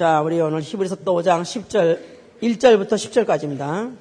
자, 우리 오늘 히브리서 또 5장 10절, 1절부터 10절까지입니다.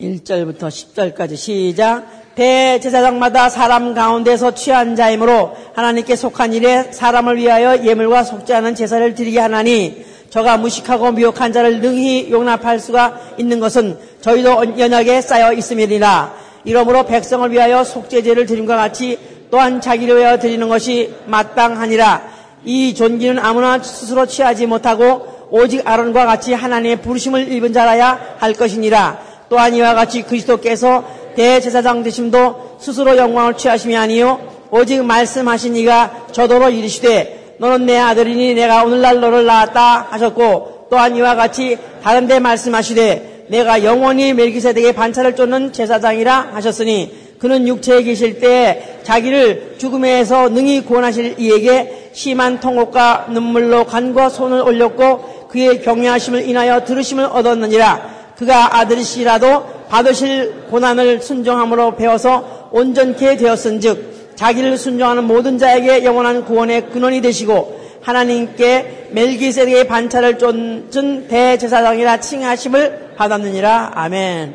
1절부터 10절까지 시작. 대제사장마다 사람 가운데서 취한 자이므로 하나님께 속한 일에 사람을 위하여 예물과 속지 않은 제사를 드리게 하나니 저가 무식하고 미혹한 자를 능히 용납할 수가 있는 것은 저희도 연약에 쌓여 있음이니라. 이러므로 백성을 위하여 속죄제를 드림과 같이 또한 자기를 위하여 드리는 것이 마땅하니라. 이 존귀는 아무나 스스로 취하지 못하고 오직 아론과 같이 하나님의 부르심을 입은 자라야 할 것이니라. 또한 이와 같이 그리스도께서 대제사장 되심도 스스로 영광을 취하심이 아니요 오직 말씀하신 이가 저도로 이르시되 너는 내 아들이니 내가 오늘날 너를 낳았다 하셨고 또한 이와 같이 다른 데 말씀하시되 내가 영원히 멜기세덱의 반차를 쫓는 제사장이라 하셨으니 그는 육체에 계실 때 자기를 죽음에서 능히 구원하실 이에게 심한 통곡과 눈물로 간과 손을 올렸고 그의 경외하심을 인하여 들으심을 얻었느니라 그가 아들이시라도 받으실 고난을 순종함으로 배워서 온전케 되었은즉 자기를 순종하는 모든 자에게 영원한 구원의 근원이 되시고 하나님께 멜기세덱의 반차를 쫓은 대제사장이라 칭하심을 받았느니라 아멘.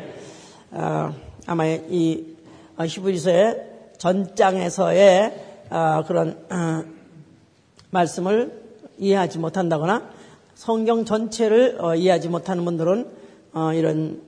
어, 아마 이 어, 히브리서의 전장에서의 어, 그런 어, 말씀을 이해하지 못한다거나 성경 전체를 어, 이해하지 못하는 분들은 어, 이런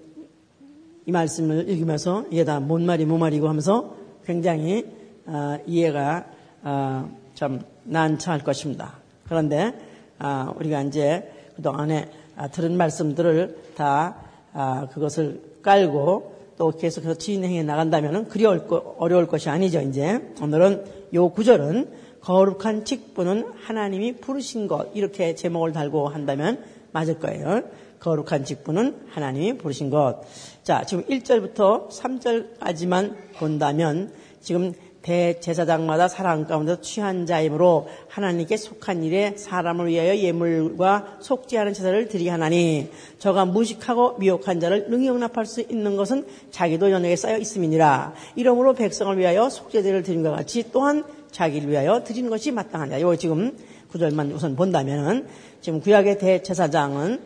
이 말씀을 읽으면서 이게 다 뭔 말이 뭔 말이고 하면서 굉장히 어, 이해가 어, 참 난처할 것입니다. 그런데 아, 우리가 이제 그동안에 아, 들은 말씀들을 다 아, 그것을 깔고 또 계속해서 진행해 나간다면 그리 어려울 것이 아니죠. 이제 오늘은 요 구절은 거룩한 직분은 하나님이 부르신 것 이렇게 제목을 달고 한다면 맞을 거예요. 거룩한 직분은 하나님이 부르신 것. 자, 지금 1절부터 3절까지만 본다면 지금 대제사장마다 사람 가운데 취한 자이므로 하나님께 속한 일에 사람을 위하여 예물과 않은 제사를 드리게 하나니 저가 무식하고 미혹한 자를 능히 용납할 수 있는 것은 자기도 연약에 쌓여 있음이니라 이러므로 백성을 위하여 속죄제를 드린 것 같이 또한 자기를 위하여 드리는 것이 마땅하냐. 이거 지금 구절만 우선 본다면은 지금 구약의 대제사장은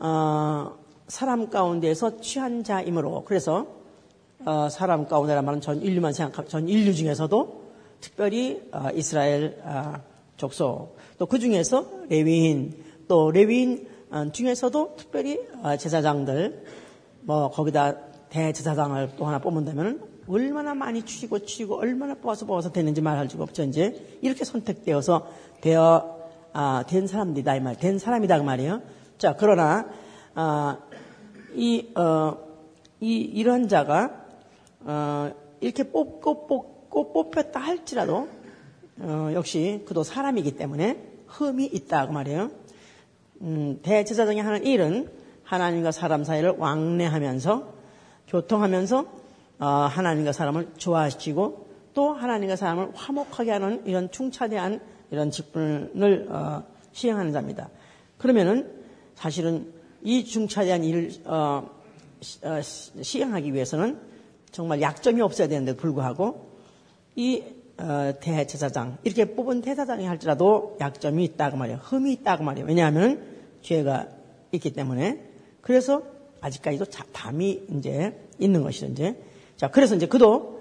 어, 사람 가운데에서 취한 자이므로 그래서 어, 사람 가운데란 말은 전 인류만 생각하면 전 인류 중에서도 특별히 어, 이스라엘 어, 족속 또 그 중에서 레위인 또 레위인 어, 중에서도 특별히 어, 제사장들 뭐 거기다 대제사장을 또 하나 뽑는다면 얼마나 많이 추리고 추리고 얼마나 뽑아서 뽑아서 되는지 말할 수가 없죠 이제 이렇게 선택되어서 되어 아, 된 사람들이다 이 말, 된 사람이다 그 말이에요. 자 그러나 아, 이, 어, 이 이런 자가 어, 이렇게 뽑고 뽑고 뽑혔다 할지라도 어, 역시 그도 사람이기 때문에 흠이 있다 그 말이에요. 음, 대제사장이 하는 일은 하나님과 사람 사이를 왕래하면서 교통하면서 어, 하나님과 사람을 좋아하시고 또 하나님과 사람을 화목하게 하는 이런 충차대한 이런 직분을 어, 시행하는 자입니다. 그러면은 사실은 이 중차대한 일을 어, 어 시행하기 위해서는 정말 약점이 없어야 되는데 불구하고 이 어, 대제사장 이렇게 뽑은 대사장이 할지라도 약점이 있다고 말이에요. 흠이 있다고 말이에요. 왜냐하면 죄가 있기 때문에 그래서 아직까지도 담이 이제 있는 것이죠. 이제 자 그래서 이제 그도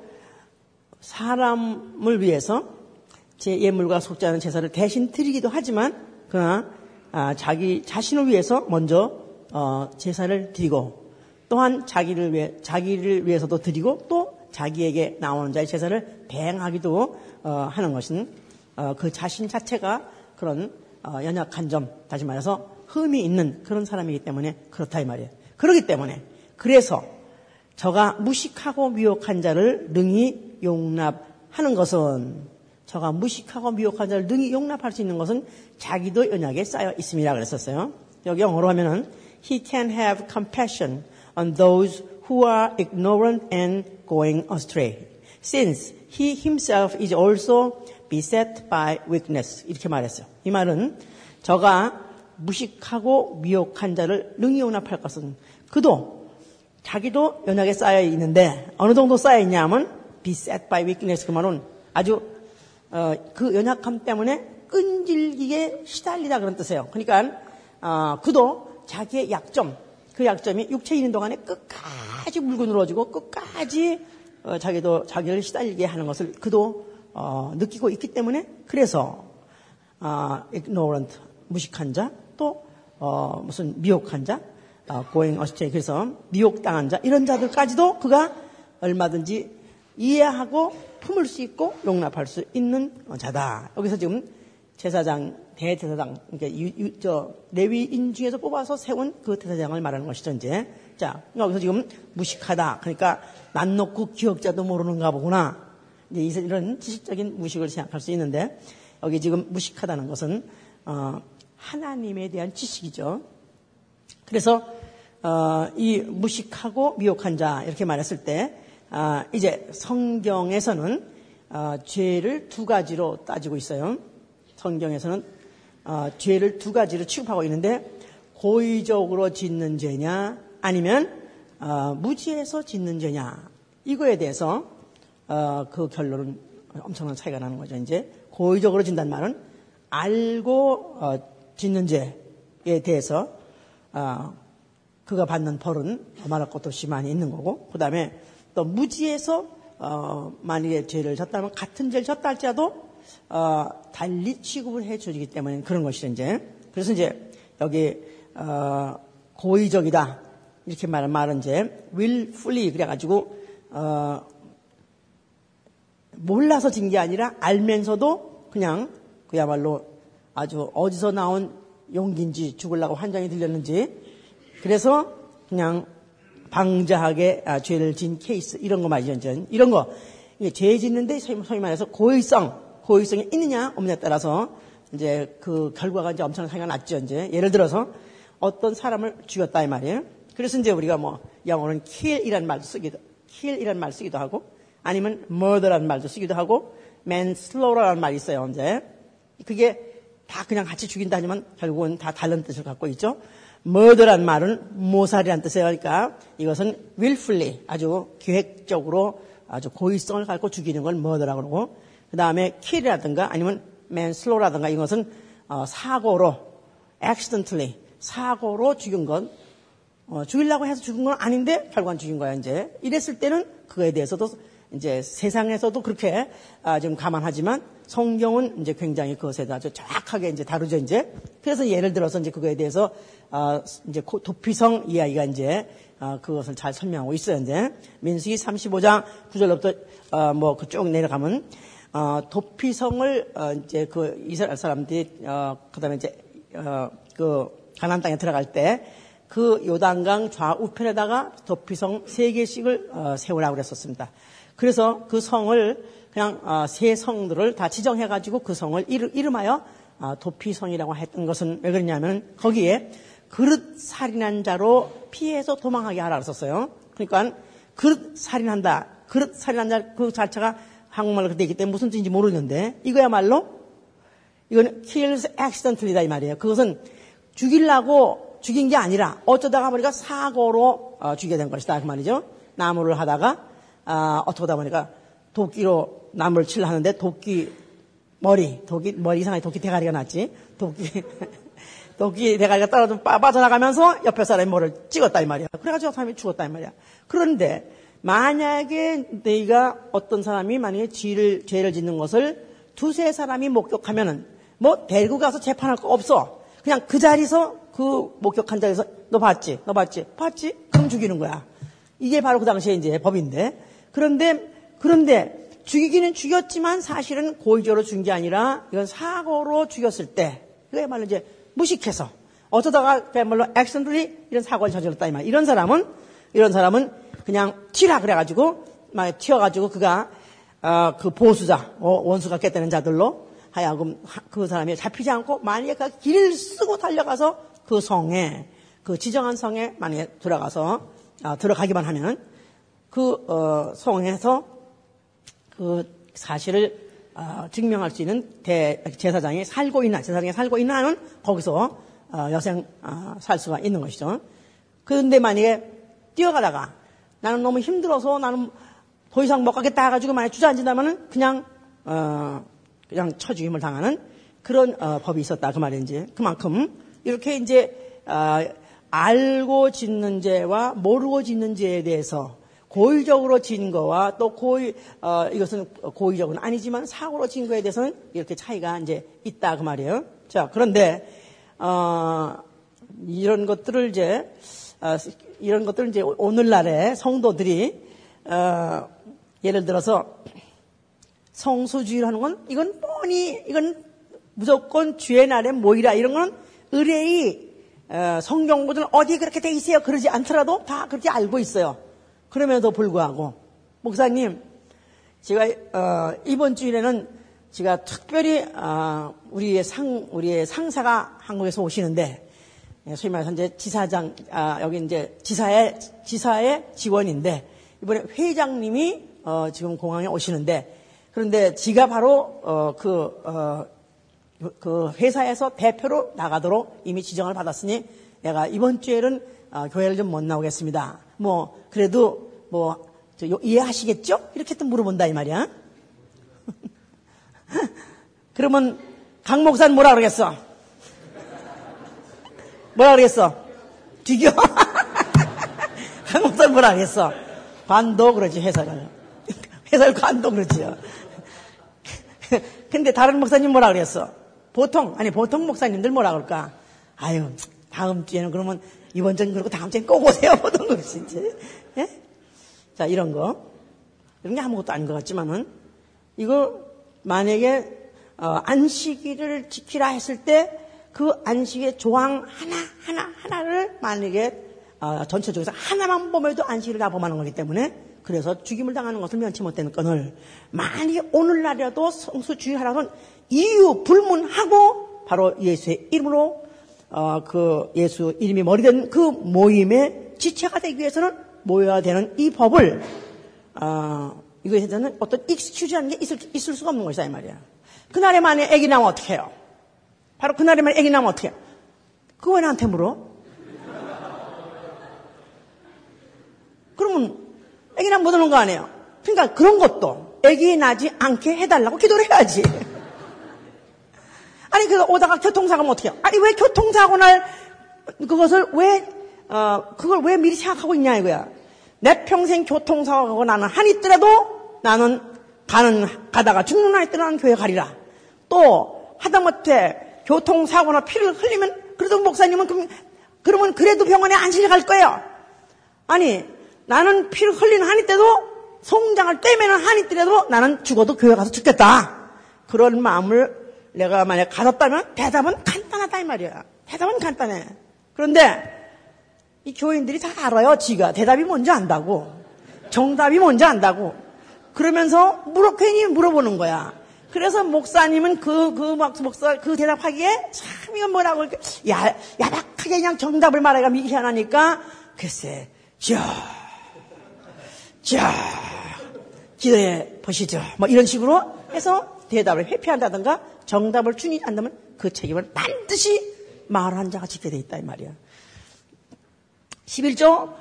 사람을 위해서 제 예물과 속지 않은 제사를 대신 드리기도 하지만 그러나 아, 자기 자신을 위해서 먼저 어, 제사를 드리고 또한 자기를 위해 자기를 위해서도 드리고 또 자기에게 나오는 자의 제사를 대행하기도 어, 하는 것은 어, 그 자신 자체가 그런 어, 연약한 점, 다시 말해서 흠이 있는 그런 사람이기 때문에 그렇다 이 말이에요. 그렇기 때문에 그래서 저가 무식하고 미혹한 자를 능히 용납하는 것은 저가 무식하고 미혹한 자를 능히 용납할 수 있는 것은 자기도 연약에 쌓여 있습니다. 그랬었어요. 여기 영어로 하면은 he can have compassion on those who are ignorant and going astray, since he himself is also beset by weakness. 이렇게 말했어요. 이 말은 저가 무식하고 미혹한 자를 능히 용납할 것은 그도 자기도 연약에 쌓여 있는데 어느 정도 쌓여 있냐 하면 beset by weakness 그 말은 아주 어, 그 연약함 때문에 끈질기게 시달리다 그런 뜻이에요. 그러니까 어, 그도 자기의 약점, 그 약점이 육체에 있는 동안에 끝까지 물고 늘어지고 끝까지 어, 자기도 자기를 시달리게 하는 것을 그도 어, 느끼고 있기 때문에 그래서 어, ignorant 무식한 자, 또 어, 무슨 미혹한 자, 어, going astray 그래서 미혹당한 자 이런 자들까지도 그가 얼마든지 이해하고 품을 수 있고 용납할 수 있는 자다. 여기서 지금 제사장 대제사장 그러니까 유, 유, 저 레위인 중에서 뽑아서 세운 그 대사장을 말하는 것이죠 이제. 자 여기서 지금 무식하다. 그러니까 난 놓고 기억자도 모르는가 보구나. 이제 이런 지식적인 무식을 생각할 수 있는데 여기 지금 무식하다는 것은 어, 하나님에 대한 지식이죠. 그래서 어, 이 무식하고 미혹한 자 이렇게 말했을 때 아, 이제 성경에서는 어, 죄를 두 가지로 따지고 있어요. 성경에서는 어, 죄를 두 가지로 취급하고 있는데 고의적으로 짓는 죄냐 아니면 어, 무지해서 짓는 죄냐 이거에 대해서 어, 그 결론은 엄청난 차이가 나는 거죠. 이제 고의적으로 진다는 말은 알고 어, 짓는 죄에 대해서 어, 그가 받는 벌은 말할 것도 없이 많이 있는 거고 그 다음에 또 무지해서 어, 만약에 죄를 졌다면 같은 죄를 졌다 할지라도 어, 달리 취급을 해주기 때문에 그런 것이죠 이제. 그래서 이제 여기 어, 고의적이다. 이렇게 말한 말은 이제 willfully 그래가지고 어, 몰라서 진 게 아니라 알면서도 그냥 그야말로 아주 어디서 나온 용기인지 죽으려고 환장이 들렸는지 그래서 그냥 방자하게 아, 죄를 진 케이스 이런 거 말이죠. 이런 거. 죄 짓는데 소위 말해서 고의성, 고의성이 있느냐 없느냐에 따라서 이제 그 결과가 이제 엄청난 차이가 났죠. 이제 예를 들어서 어떤 사람을 죽였다 이 말이에요. 그래서 이제 우리가 뭐 영어는 kill이라는 말도 쓰기도 kill이라는 말 쓰기도 하고 아니면 murder라는 말도 쓰기도 하고 manslaughter라는 말이 있어요. 이제 그게 다 그냥 같이 죽인다 하지만 결국은 다 다른 뜻을 갖고 있죠. murder란 말은 모살이란 뜻이에요. 그러니까 이것은 willfully 아주 계획적으로 아주 고의성을 갖고 죽이는 걸 murder라고 그러고 그 다음에 kill이라든가 아니면 manslaughter라든가 이것은 어, 사고로 accidentally 사고로 죽인 건 어, 죽이려고 해서 죽은 건 아닌데 결과는 죽인 거야 이제 이랬을 때는 그거에 대해서도 이제 세상에서도 그렇게 아, 좀 감안하지만 성경은 이제 굉장히 그것에 아주 정확하게 이제 다루죠 이제 그래서 예를 들어서 이제 그거에 대해서 아, 이제 도피성 이야기가 이제 아, 그것을 잘 설명하고 있어요 이제 민수기 35장 9절부터 어, 뭐 그쪽 내려가면 어, 도피성을 어, 이제 그 이스라엘 사람들이 어, 그다음에 이제 어, 그 가나안 땅에 들어갈 때 그 요단강 좌우편에다가 도피성 세 개씩을 어, 세우라고 그랬었습니다. 그래서 그 성을 그냥 어, 세 성들을 다 지정해 가지고 그 성을 이름, 하여 어, 도피성이라고 했던 것은 왜 그러냐면 거기에 그릇 살인한 자로 피해서 도망하게 하라 그랬었어요. 그러니까 그릇 살인한다. 그릇 살인한 자 그 자체가 한국말로 그렇게 되기 때문에 무슨 뜻인지 모르는데 이거야말로 이거는 kills accidentally다 이 말이에요. 그것은 죽이려고 죽인 게 아니라 어쩌다가 보니까 사고로 어, 죽게 된 것이다 그 말이죠. 나무를 하다가 아, 어쩌다 보니까 도끼로 나무를 칠 하는데 도끼 머리, 도끼 머리 이상하게 도끼 대가리가 났지. 도끼 도끼 대가리가 떨어져 빠져나가면서 옆에 사람이 뭐를 찍었다 이 말이야. 그래가지고 사람이 죽었다 이 말이야. 그런데 만약에 내가 어떤 사람이 만약에 죄를 죄를 짓는 것을 두세 사람이 목격하면은 뭐 데리고 가서 재판할 거 없어. 그냥 그 자리에서 그 목격한 자리에서 너 봤지? 너 봤지? 봤지? 그럼 죽이는 거야. 이게 바로 그 당시에 이제 법인데. 그런데, 그런데 죽이기는 죽였지만 사실은 고의적으로 죽인 게 아니라 이건 사고로 죽였을 때, 그야말로 이제 무식해서 어쩌다가 그야말로 액션들이 이런 사고를 저질렀다 이 말. 이런 사람은, 이런 사람은 그냥 튀라 그래가지고, 막 튀어가지고 그가, 어, 그 보수자, 어, 원수가 깼다는 자들로 하여금 그 사람이 잡히지 않고 만약에 그 길을 쓰고 달려가서 그 성에, 그 지정한 성에 만약에 들어가서, 어, 들어가기만 하면 그 어, 성에서 그 사실을 어, 증명할 수 있는 대, 제사장이 살고 있나 제사장이 살고 있나 하는 거기서 어, 여생 어, 살 수가 있는 것이죠. 그런데 만약에 뛰어가다가 나는 너무 힘들어서 나는 더 이상 못 가겠다 해가지고 만약 주저앉는다면은 그냥 어, 그냥 처죽임을 당하는 그런 어, 법이 있었다 그 말인지 그만큼 이렇게 이제 아, 알고 짓는 죄와 모르고 짓는 죄에 대해서 고의적으로 진 거와 또 고의 어, 이것은 고의적은 아니지만 사고로 진 거에 대해서는 이렇게 차이가 이제 있다 그 말이에요. 자 그런데 어, 이런 것들을 이제 어, 이런 것들을 이제 오늘날의 성도들이 어, 예를 들어서 성수주의를 하는 건 이건 뻔히 이건 무조건 주의 날에 모이라 이런 건 의뢰의 어, 성경보다는 어디 그렇게 돼 있어요 그러지 않더라도 다 그렇게 알고 있어요. 그럼에도 불구하고 목사님 제가 어, 이번 주일에는 제가 특별히 어, 우리의 상 우리의 상사가 한국에서 오시는데 예, 소위 말해서 이제 지사장 아, 여기 이제 지사의 지사의 직원인데 이번에 회장님이 어, 지금 공항에 오시는데 그런데 지가 바로 어, 그, 어, 그 회사에서 대표로 나가도록 이미 지정을 받았으니 내가 이번 주에는 어, 교회를 좀 못 나오겠습니다. 뭐 그래도 뭐 이해하시겠죠? 이렇게 또 물어본다 이 말이야. 그러면 강 목사는 뭐라 그러겠어? 뭐라 그러겠어? 뒤겨? 강 목사는 뭐라 그러겠어? 관도 그러지 회사를. 회사를 관도 그러지요. 근데 다른 목사님 뭐라 그랬어? 보통 아니 보통 목사님들 뭐라 그럴까? 아유 다음 주에는 그러면 이번 주는 그러고 다음 주엔 꼭 오세요 보통 그러지 이제. 예? 자 이런 거 이런 게 아무것도 아닌 것 같지만은 이거 만약에 어, 안식일을 지키라 했을 때 그 안식의 조항 하나 하나 하나를 만약에 어, 전체적으로 하나만 보면도 안식일을 다 범하는 거기 때문에 그래서 죽임을 당하는 것을 면치 못되는 건을 만약에 오늘날이라도 성수 주의하라면 이유 불문하고 바로 예수의 이름으로 어, 그 예수 이름이 머리 된 그 모임의 지체가 되기 위해서는 모여야 되는 이 법을 어, 이거에 대해서는 어떤 익스큐즈라는 게 있을, 있을 수가 없는 것이다 이 말이야. 그날에 만에 애기 나면 어떻게 해요? 바로 그날에 만에 애기 나면 어떻게 해요? 그거 왜 나한테 물어? 그러면 애기 나면 못 오는 거 아니에요? 그러니까 그런 것도 애기 나지 않게 해달라고 기도를 해야지. 아니, 그 오다가 교통사고 면 어떻게 해요? 아니, 왜 교통사고 날 그것을 왜, 어, 그걸 왜 미리 생각하고 있냐 이거야. 내 평생 교통사고가 나는 한 있더라도 나는 가는, 가다가 죽는 한 있더라도 나는 교회 가리라. 또, 하다못해 교통사고나 피를 흘리면 그래도 목사님은 그럼, 그러면 그래도 병원에 안식일 갈 거예요. 아니, 나는 피를 흘리는 한이 때도 성장을 떼매는 한이 때라도 나는 죽어도 교회 가서 죽겠다. 그런 마음을 내가 만약 가졌다면 대답은 간단하다 이 말이야. 대답은 간단해. 그런데 이 교인들이 다 알아요. 지가 대답이 뭔지 안다고. 정답이 뭔지 안다고. 그러면서 물어 괜히 물어보는 거야. 그래서 목사님은 그, 그, 목사, 그 대답하기에 참, 이건 뭐라고, 야, 야박하게 그냥 정답을 말하기가 미안하니까, 글쎄, 자, 자, 기도해 보시죠. 뭐 이런 식으로 해서 대답을 회피한다든가 정답을 주니 않다면 그 책임을 반드시 말한 자가 지게 돼 있다 이 말이야. 11조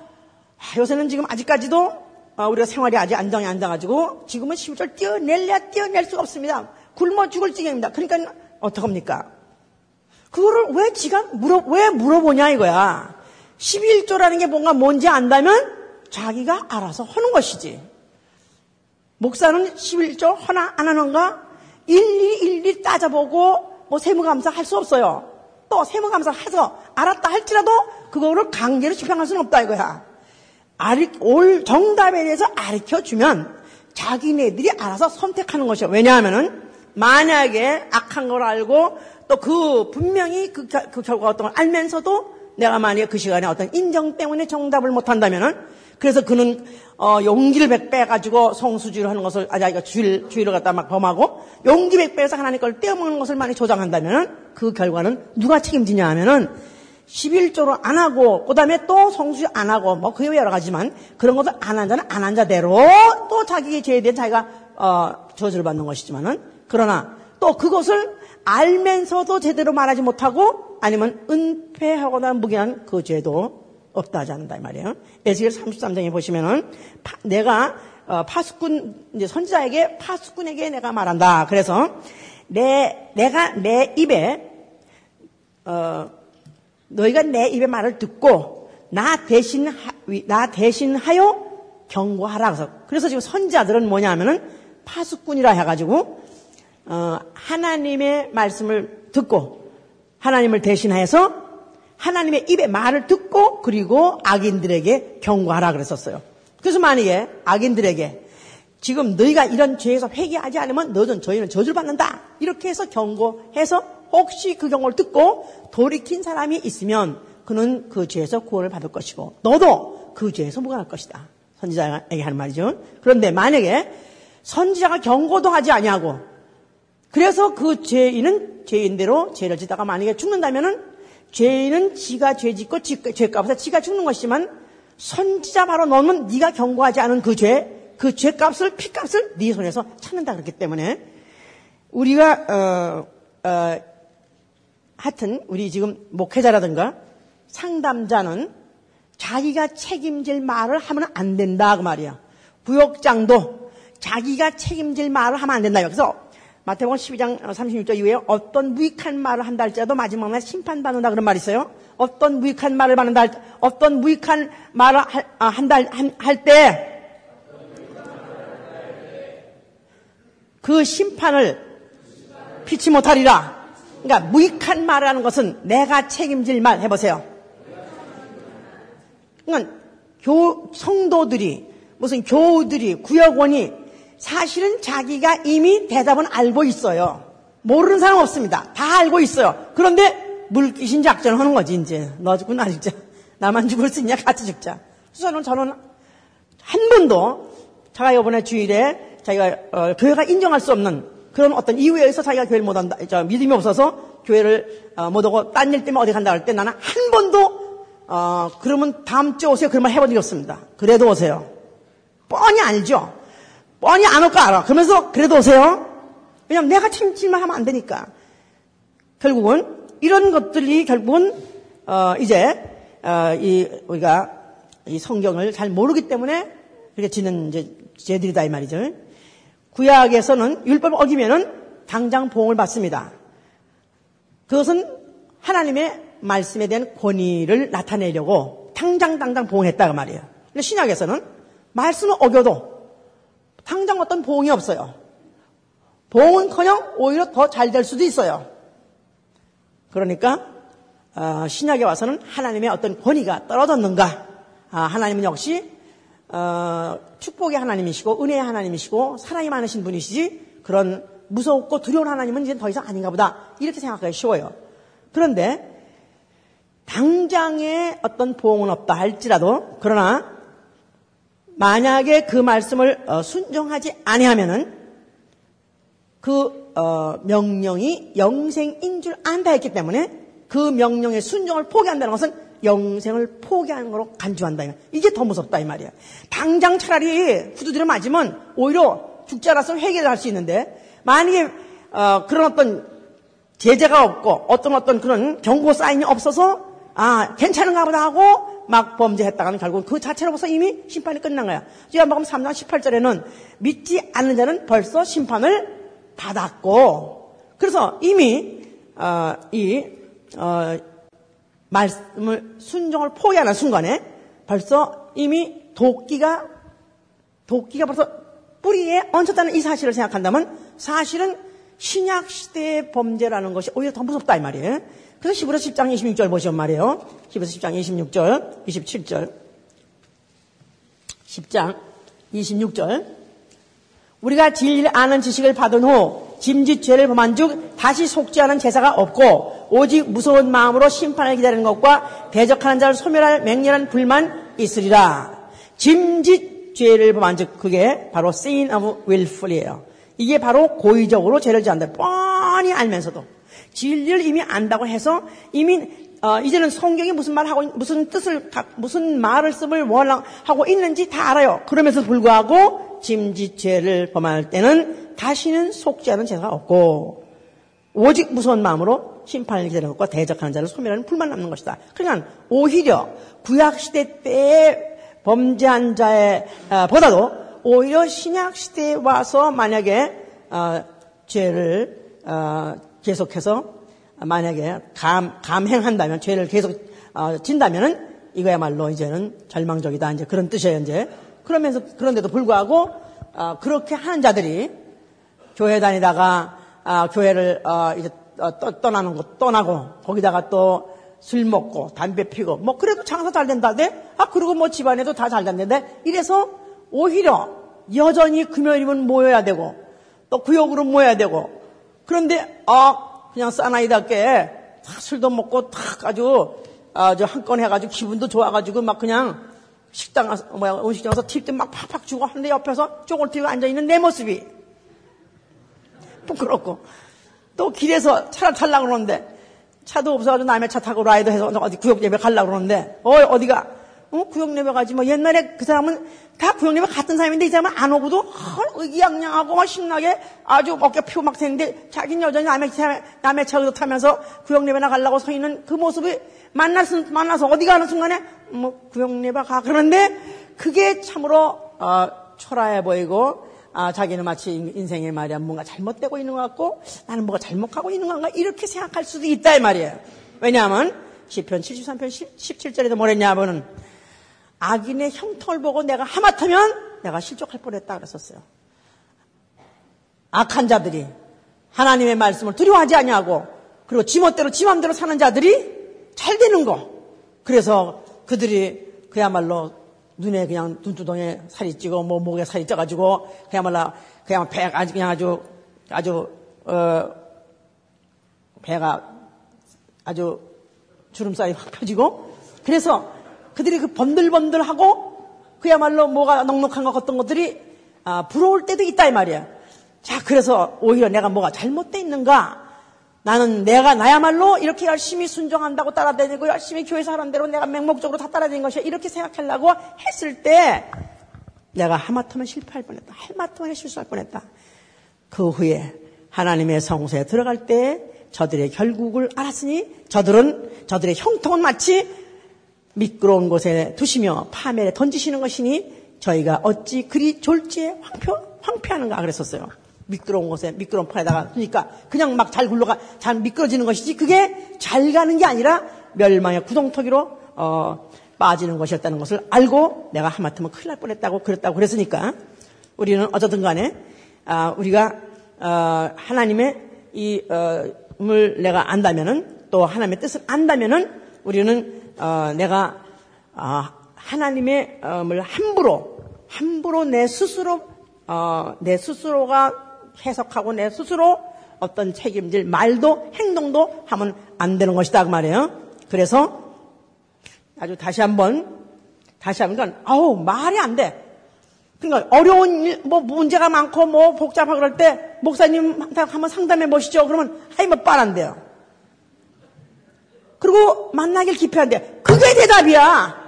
요새는 지금 아직까지도 아, 우리가 생활이 아직 안정이 안 돼가지고 지금은 11절 뛰어낼래야 뛰어낼 수가 없습니다. 굶어 죽을 지경입니다. 그러니까 어떡합니까? 그거를 왜 지가 물어, 왜 물어보냐 이거야. 11조라는 게 뭔가 뭔지 안다면 자기가 알아서 하는 것이지. 목사는 11조 하나 안 하는가? 일일이 일일이 따져보고 뭐 세무감사 할 수 없어요. 또 세무감사 해서 알았다 할지라도 그거를 강제로 집행할 수는 없다 이거야. 올 정답에 대해서 가르쳐 주면 자기네들이 알아서 선택하는 것이야. 왜냐하면은 만약에 악한 걸 알고 또 그 분명히 그, 그 결과가 어떤 걸 알면서도 내가 만약에 그 시간에 어떤 인정 때문에 정답을 못 한다면은 그래서 그는 어, 용기를 백배가지고 성수주의를 하는 것을 아 자기가 주일, 주의를 갖다 막 범하고 용기 백배에서 하나님 걸 떼어먹는 것을 많이 조장한다면은 그 결과는 누가 책임지냐 하면은 11조로 안 하고 그다음에 또 성수주 안 하고 뭐 그게 여러 가지만 그런 것을 안 한 자는 안 한 자대로 또 자기의 죄에 대해 자기가 어, 저주를 받는 것이지만은 그러나 또 그것을 알면서도 제대로 말하지 못하고 아니면 은폐하거나 무기한 그 죄도 없다 하지 않는다 이 말이에요. 에스겔 33장에 보시면은 파, 내가 어, 파수꾼 선지자에게 파수꾼에게 내가 말한다. 그래서 내 내가 내 입에 어, 너희가 내 입의 말을 듣고 나 대신 나 대신하여 경고하라 그래서 그래서 지금 선자들은 뭐냐면은 파수꾼이라 해가지고 어, 하나님의 말씀을 듣고 하나님을 대신해서 하나님의 입의 말을 듣고 그리고 악인들에게 경고하라 그랬었어요. 그래서 만약에 악인들에게 지금 너희가 이런 죄에서 회개하지 않으면 너는 저희는 저주를 받는다. 이렇게 해서 경고해서 혹시 그 경고를 듣고 돌이킨 사람이 있으면 그는 그 죄에서 구원을 받을 것이고 너도 그 죄에서 무관할 것이다. 선지자에게 하는 말이죠. 그런데 만약에 선지자가 경고도 하지 아니하고 그래서 그 죄인은 죄인대로 죄를 짓다가 만약에 죽는다면은 죄인은 지가 죄 짓고 죄값에서 지가 죽는 것이지만 선지자 바로 너는 네가 경고하지 않은 그 죄, 그 죄값을 피값을 네 손에서 찾는다 그렇기 때문에 우리가 어, 어, 하여튼 우리 지금 목회자라든가 상담자는 자기가 책임질 말을 하면 안 된다 그 말이야. 구역장도 자기가 책임질 말을 하면 안 된다. 그래서 마태복음 12장 36절 이후에 어떤 무익한 말을 한다 할지라도 마지막 날 심판받는다 그런 말이 있어요. 어떤 무익한 말을 받는다 할, 어떤 무익한 말을 할, 아, 한다 할때그 심판을 피치 못하리라. 그러니까 무익한 말이라는 것은 내가 책임질 말 해보세요. 그러니까 교, 성도들이 무슨 교우들이 구역원이 사실은 자기가 이미 대답은 알고 있어요. 모르는 사람 없습니다. 다 알고 있어요. 그런데 물귀신 작전을 하는 거지 이제 너 죽고 나 죽자. 나만 죽을 수 있냐 같이 죽자. 그래서 저는 한 번도 제가 이번에 주일에 자기가 어, 교회가 인정할 수 없는 그런 어떤 이유에 의해서 자기가 교회를 못 한다, 저, 믿음이 없어서 교회를 어, 못 오고 딴 일 때문에 어디 간다 할 때 나는 한 번도 어, 그러면 다음 주에 오세요. 그런 말 해본 적이 없습니다. 그래도 오세요. 뻔히 알죠. 뻔히 안 올 거 알아. 그러면서 그래도 오세요. 왜냐면 내가 책임질만 하면 안 되니까. 결국은 이런 것들이 결국은 어, 이제 어, 이 우리가 이 성경을 잘 모르기 때문에 이렇게 지는 이제 죄들이다 이 말이죠. 구약에서는 율법 어기면은 당장 보응을 받습니다. 그것은 하나님의 말씀에 대한 권위를 나타내려고 당장 당장 보응했다고 말이에요. 근데 신약에서는 말씀을 어겨도 당장 어떤 보응이 없어요. 보응은커녕 오히려 더 잘 될 수도 있어요. 그러니까 어, 신약에 와서는 하나님의 어떤 권위가 떨어졌는가? 아, 하나님은 역시 어, 축복의 하나님이시고 은혜의 하나님이시고 사랑이 많으신 분이시지 그런 무섭고 두려운 하나님은 이제 더 이상 아닌가 보다 이렇게 생각하기 쉬워요. 그런데 당장의 어떤 보응은 없다 할지라도 그러나 만약에 그 말씀을 어, 순종하지 아니하면은 그 어, 명령이 영생인 줄 안다 했기 때문에 그 명령의 순종을 포기한다는 것은 영생을 포기하는 거로 간주한다. 이게 더 무섭다 이 말이야. 당장 차라리 후두들을 맞으면 오히려 죽지 않았으면 회개를 할 수 있는데 만약에 어, 그런 어떤 제재가 없고 어떤 어떤 그런 경고 사인이 없어서 아 괜찮은가 보다 하고 막 범죄했다가는 결국 그 자체로부터 이미 심판이 끝난 거야. 요한복음 3장 18절에는 믿지 않는 자는 벌써 심판을 받았고 그래서 이미 어, 이 어, 말씀을 순종을 포기하는 순간에 벌써 이미 도끼가 도끼가 벌써 뿌리에 얹혔다는 이 사실을 생각한다면 사실은 신약 시대의 범죄라는 것이 오히려 더 무섭다 이 말이에요. 그래서 시부러 10장 26절 보시면 말이에요. 시부러 10장 26절, 27절. 10장 26절. 우리가 진리를 아는 지식을 받은 후 짐짓 죄를 범한 즉 다시 않은 제사가 없고 오직 무서운 마음으로 심판을 기다리는 것과 대적하는 자를 소멸할 맹렬한 불만 있으리라. 짐짓 죄를 범한 즉 그게 바로 sin of willful이에요. 이게 바로 고의적으로 죄를 지한다. 뻔히 알면서도 진리를 이미 안다고 해서 이미 어, 이제는 성경이 무슨 말 하고 무슨 뜻을 무슨 말을 쓰을 원하고 있는지 다 알아요. 그러면서 불구하고 짐짓 죄를 범할 때는 다시는 않은 죄가 없고 오직 무서운 마음으로 심판을 기다리는 것과 대적하는 자를 소멸하는 불만 남는 것이다. 그러니까 오히려 구약 시대 때의 범죄한 자의 어, 보다도 오히려 신약 시대에 와서 만약에 어, 죄를 어, 계속해서 만약에 감, 감행한다면, 죄를 계속, 어, 진다면은, 이거야말로 이제는 절망적이다. 이제 그런 뜻이에요, 이제. 그러면서, 그런데도 불구하고, 어, 그렇게 하는 자들이 교회 다니다가, 아, 교회를, 어, 이제, 어, 떠, 떠나는 거, 떠나고, 거기다가 또 술 먹고, 담배 피고, 뭐, 그래도 장사 잘 된다대? 아, 그리고 뭐 집안에도 다잘 된다대? 이래서 오히려 여전히 금요일이면 모여야 되고, 또 구역으로 모여야 되고, 그런데, 아, 그냥 사나이답게 다 술도 먹고 탁 아주, 아주 한 건 해가지고 기분도 좋아가지고 막 그냥 식당 가서, 뭐야, 음식점 가서 팁도 막 팍팍 주고 하는데 옆에서 쪼글 튀고 앉아 있는 내 모습이 부끄럽고, 또 길에서 차를 타려고 그러는데, 차도 없어가지고 남의 차 타고 라이더 해서 어디 구역 예배 가려고 그러는데, 어, 어디가? 어, 구역 예배 가지. 뭐 옛날에 그 사람은 다 구역 예배 갔던 사람인데 이 사람은 안 오고도 헐, 의기양양하고 막 신나게 아주 어깨 피고 막 되는데 자기는 여전히 남의 차, 남의 차를 타면서 구역 예배나 가려고 서 있는 그 모습이 만나서, 만나서 어디 가는 순간에 뭐 구역 예배 가. 그러는데 그게 참으로, 어, 초라해 보이고 아, 자기는 마치 인생에 말이야 뭔가 잘못되고 있는 것 같고 나는 뭐가 잘못하고 있는 건가 이렇게 생각할 수도 있다 이 말이에요. 왜냐하면 시편 73편 17절에도 뭐랬냐면은 악인의 형통을 보고 내가 하마터면 내가 실족할 뻔했다 그랬었어요. 악한 자들이 하나님의 말씀을 두려워하지 아니하고 그리고 지멋대로 지맘대로 사는 자들이 잘 되는 거. 그래서 그들이 그야말로 눈에 그냥 눈두덩이에 살이 찌고 뭐 목에 살이 쪄가지고 그야말로 그냥 배가 아주 그냥 아주 아주 어 배가 아주 주름살이 확 펴지고 그래서 그들이 그 번들번들하고 그야말로 뭐가 넉넉한 것 같던 것들이 아, 부러울 때도 있다 이 말이야. 자 그래서 오히려 내가 뭐가 잘못돼 있는가 나는 내가 나야말로 이렇게 열심히 순종한다고 따라다니고 열심히 교회에서 하는 대로 내가 맹목적으로 다 따라다니는 것이야. 이렇게 생각하려고 했을 때 내가 하마터면 실패할 뻔했다. 하마터면 실수할 뻔했다. 그 후에 하나님의 성소에 들어갈 때 저들의 결국을 알았으니 저들은 저들의 형통은 마치 미끄러운 곳에 두시며 파멸에 던지시는 것이니 저희가 어찌 그리 졸지에 황폐, 황폐하는가 그랬었어요. 미끄러운 곳에 미끄러운 판에다가 그러니까 그냥 막 잘 굴러가 잘 미끄러지는 것이지 그게 잘 가는 게 아니라 멸망의 구덩터기로 어, 빠지는 것이었다는 것을 알고 내가 하마터면 큰일 날 뻔했다고 그랬다고 그랬으니까 우리는 어쨌든 간에 아, 우리가 어, 하나님의 이을 어, 내가 안다면은 또 하나님의 뜻을 안다면은 우리는 어, 내가 아, 하나님의 을 함부로 함부로 내 스스로 어, 내 스스로가 해석하고 내 스스로 어떤 책임질 말도 행동도 하면 안 되는 것이다 그 말이에요. 그래서 아주 다시 한번 다시 한번 아우 말이 안 돼. 그러니까 어려운 일, 뭐 문제가 많고 뭐 복잡하고 그럴 때 목사님 한번 상담해 보시죠. 그러면 아이 뭐 빨안돼요. 그리고 만나길 기피한대. 그게 대답이야.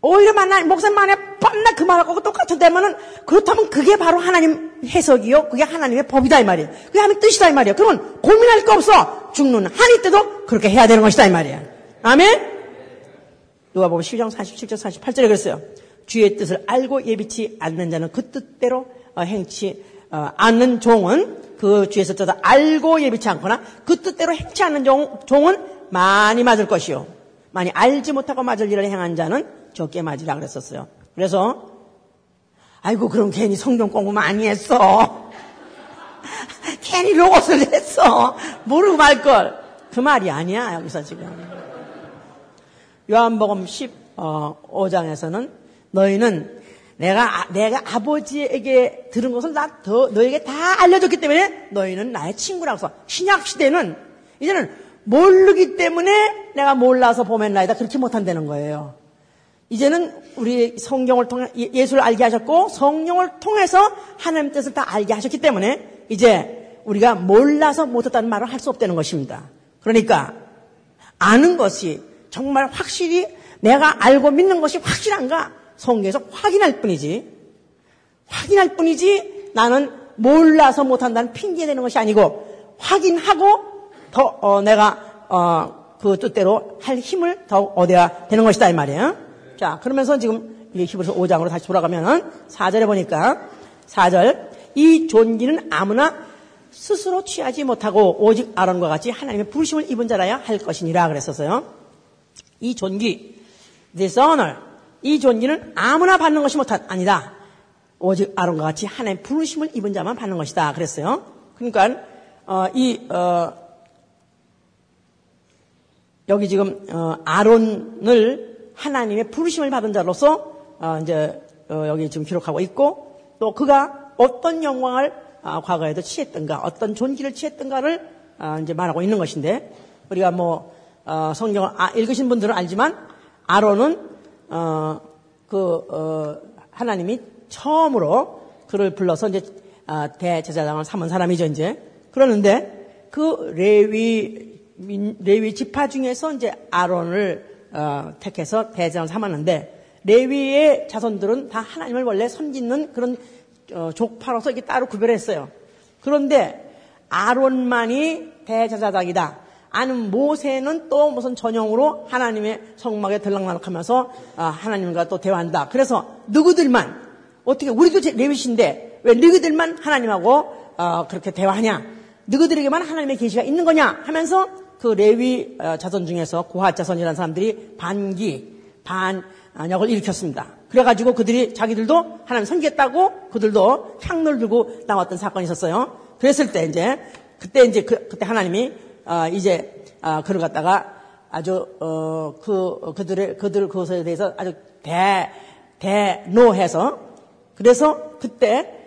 오히려 만나, 목사님 만에 뻔나 그 말하고 똑같은 데면은 그렇다면 그게 바로 하나님 해석이요. 그게 하나님의 법이다 이 말이에요. 그게 하나님 뜻이다 이 말이에요. 그러면 고민할 거 없어. 죽는 한이 때도 그렇게 해야 되는 것이다 이 말이에요. 아멘? 누가 보면 12장 47절 48절에 그랬어요. 주의 뜻을 알고 예비치 않는 자는 그 뜻대로 어, 행치 어, 않는 종은 그 주의 뜻을 알고 예비치 않거나 그 뜻대로 행치 않는 종, 종은 많이 맞을 것이요. 많이 알지 못하고 맞을 일을 행한 자는 적게 맞으라 그랬었어요. 그래서 아이고 그럼 괜히 성경 공부 많이 했어. 괜히 로봇을 했어. 모르고 말걸. 그 말이 아니야 여기서 지금. 요한복음 15장에서는 너희는 내가 내가 아버지에게 들은 것을 나 더 너에게 다 알려줬기 때문에 너희는 나의 친구라고 해서 신약 시대는 이제는 모르기 때문에 내가 몰라서 보면 나이다 그렇게 못한다는 거예요. 이제는 우리 성경을 통해 예, 예수를 알게 하셨고 성령을 통해서 하나님 뜻을 다 알게 하셨기 때문에 이제 우리가 몰라서 못했다는 말을 할 수 없다는 것입니다. 그러니까 아는 것이 정말 확실히 내가 알고 믿는 것이 확실한가 성경에서 확인할 뿐이지 확인할 뿐이지 나는 몰라서 못한다는 핑계 대는 것이 아니고 확인하고 더 어, 내가 어, 그 뜻대로 할 힘을 더 얻어야 되는 것이다 이 말이에요. 자, 그러면서 지금 히브리서 5장으로 다시 돌아가면 4절에 보니까 4절 이 존귀는 아무나 스스로 취하지 못하고 오직 아론과 같이 하나님의 부르심을 입은 자라야 할 것이니라 그랬었어요. 이 존귀, this honor, 이 존귀는 아무나 받는 것이 못한 아니다. 오직 아론과 같이 하나님의 부르심을 입은 자만 받는 것이다. 그랬어요. 그러니까 어, 이 어, 여기 지금 어, 아론을 하나님의 부르심을 받은 자로서 어, 이제 어, 여기 지금 기록하고 있고 또 그가 어떤 영광을 아, 과거에도 취했던가 어떤 존귀를 취했던가를 아, 이제 말하고 있는 것인데 우리가 뭐 어, 성경을 아, 읽으신 분들은 알지만 아론은 어, 그 어, 하나님이 처음으로 그를 불러서 이제 아, 대제사장을 삼은 사람이죠 이제 그러는데 그 레위 레위 지파 중에서 이제 아론을 어, 택해서 대제사장을 삼았는데 레위의 자손들은 다 하나님을 원래 섬기는 그런 어, 족파로서 이게 따로 구별했어요. 그런데 아론만이 대제사장이다. 아는 모세는 또 무슨 전형으로 하나님의 성막에 들락날락하면서 아, 하나님과 또 대화한다. 그래서 누구들만 어떻게 우리도 레위신데 왜 너희들만 하나님하고 어, 그렇게 대화하냐? 너희들에게만 하나님의 계시가 있는 거냐? 하면서 그 레위 어, 자손 중에서 고핫 자손이라는 사람들이 반기 반역을 일으켰습니다. 그래가지고 그들이 자기들도 하나님 섬기겠다고 그들도 향로를 들고 나왔던 사건이 있었어요. 그랬을 때 이제 그때 이제 그, 때 하나님이 어, 이제 어, 그를 갖다가 아주 어, 그 그들의 그들 그것에 대해서 아주 대 대노해서 그래서 그때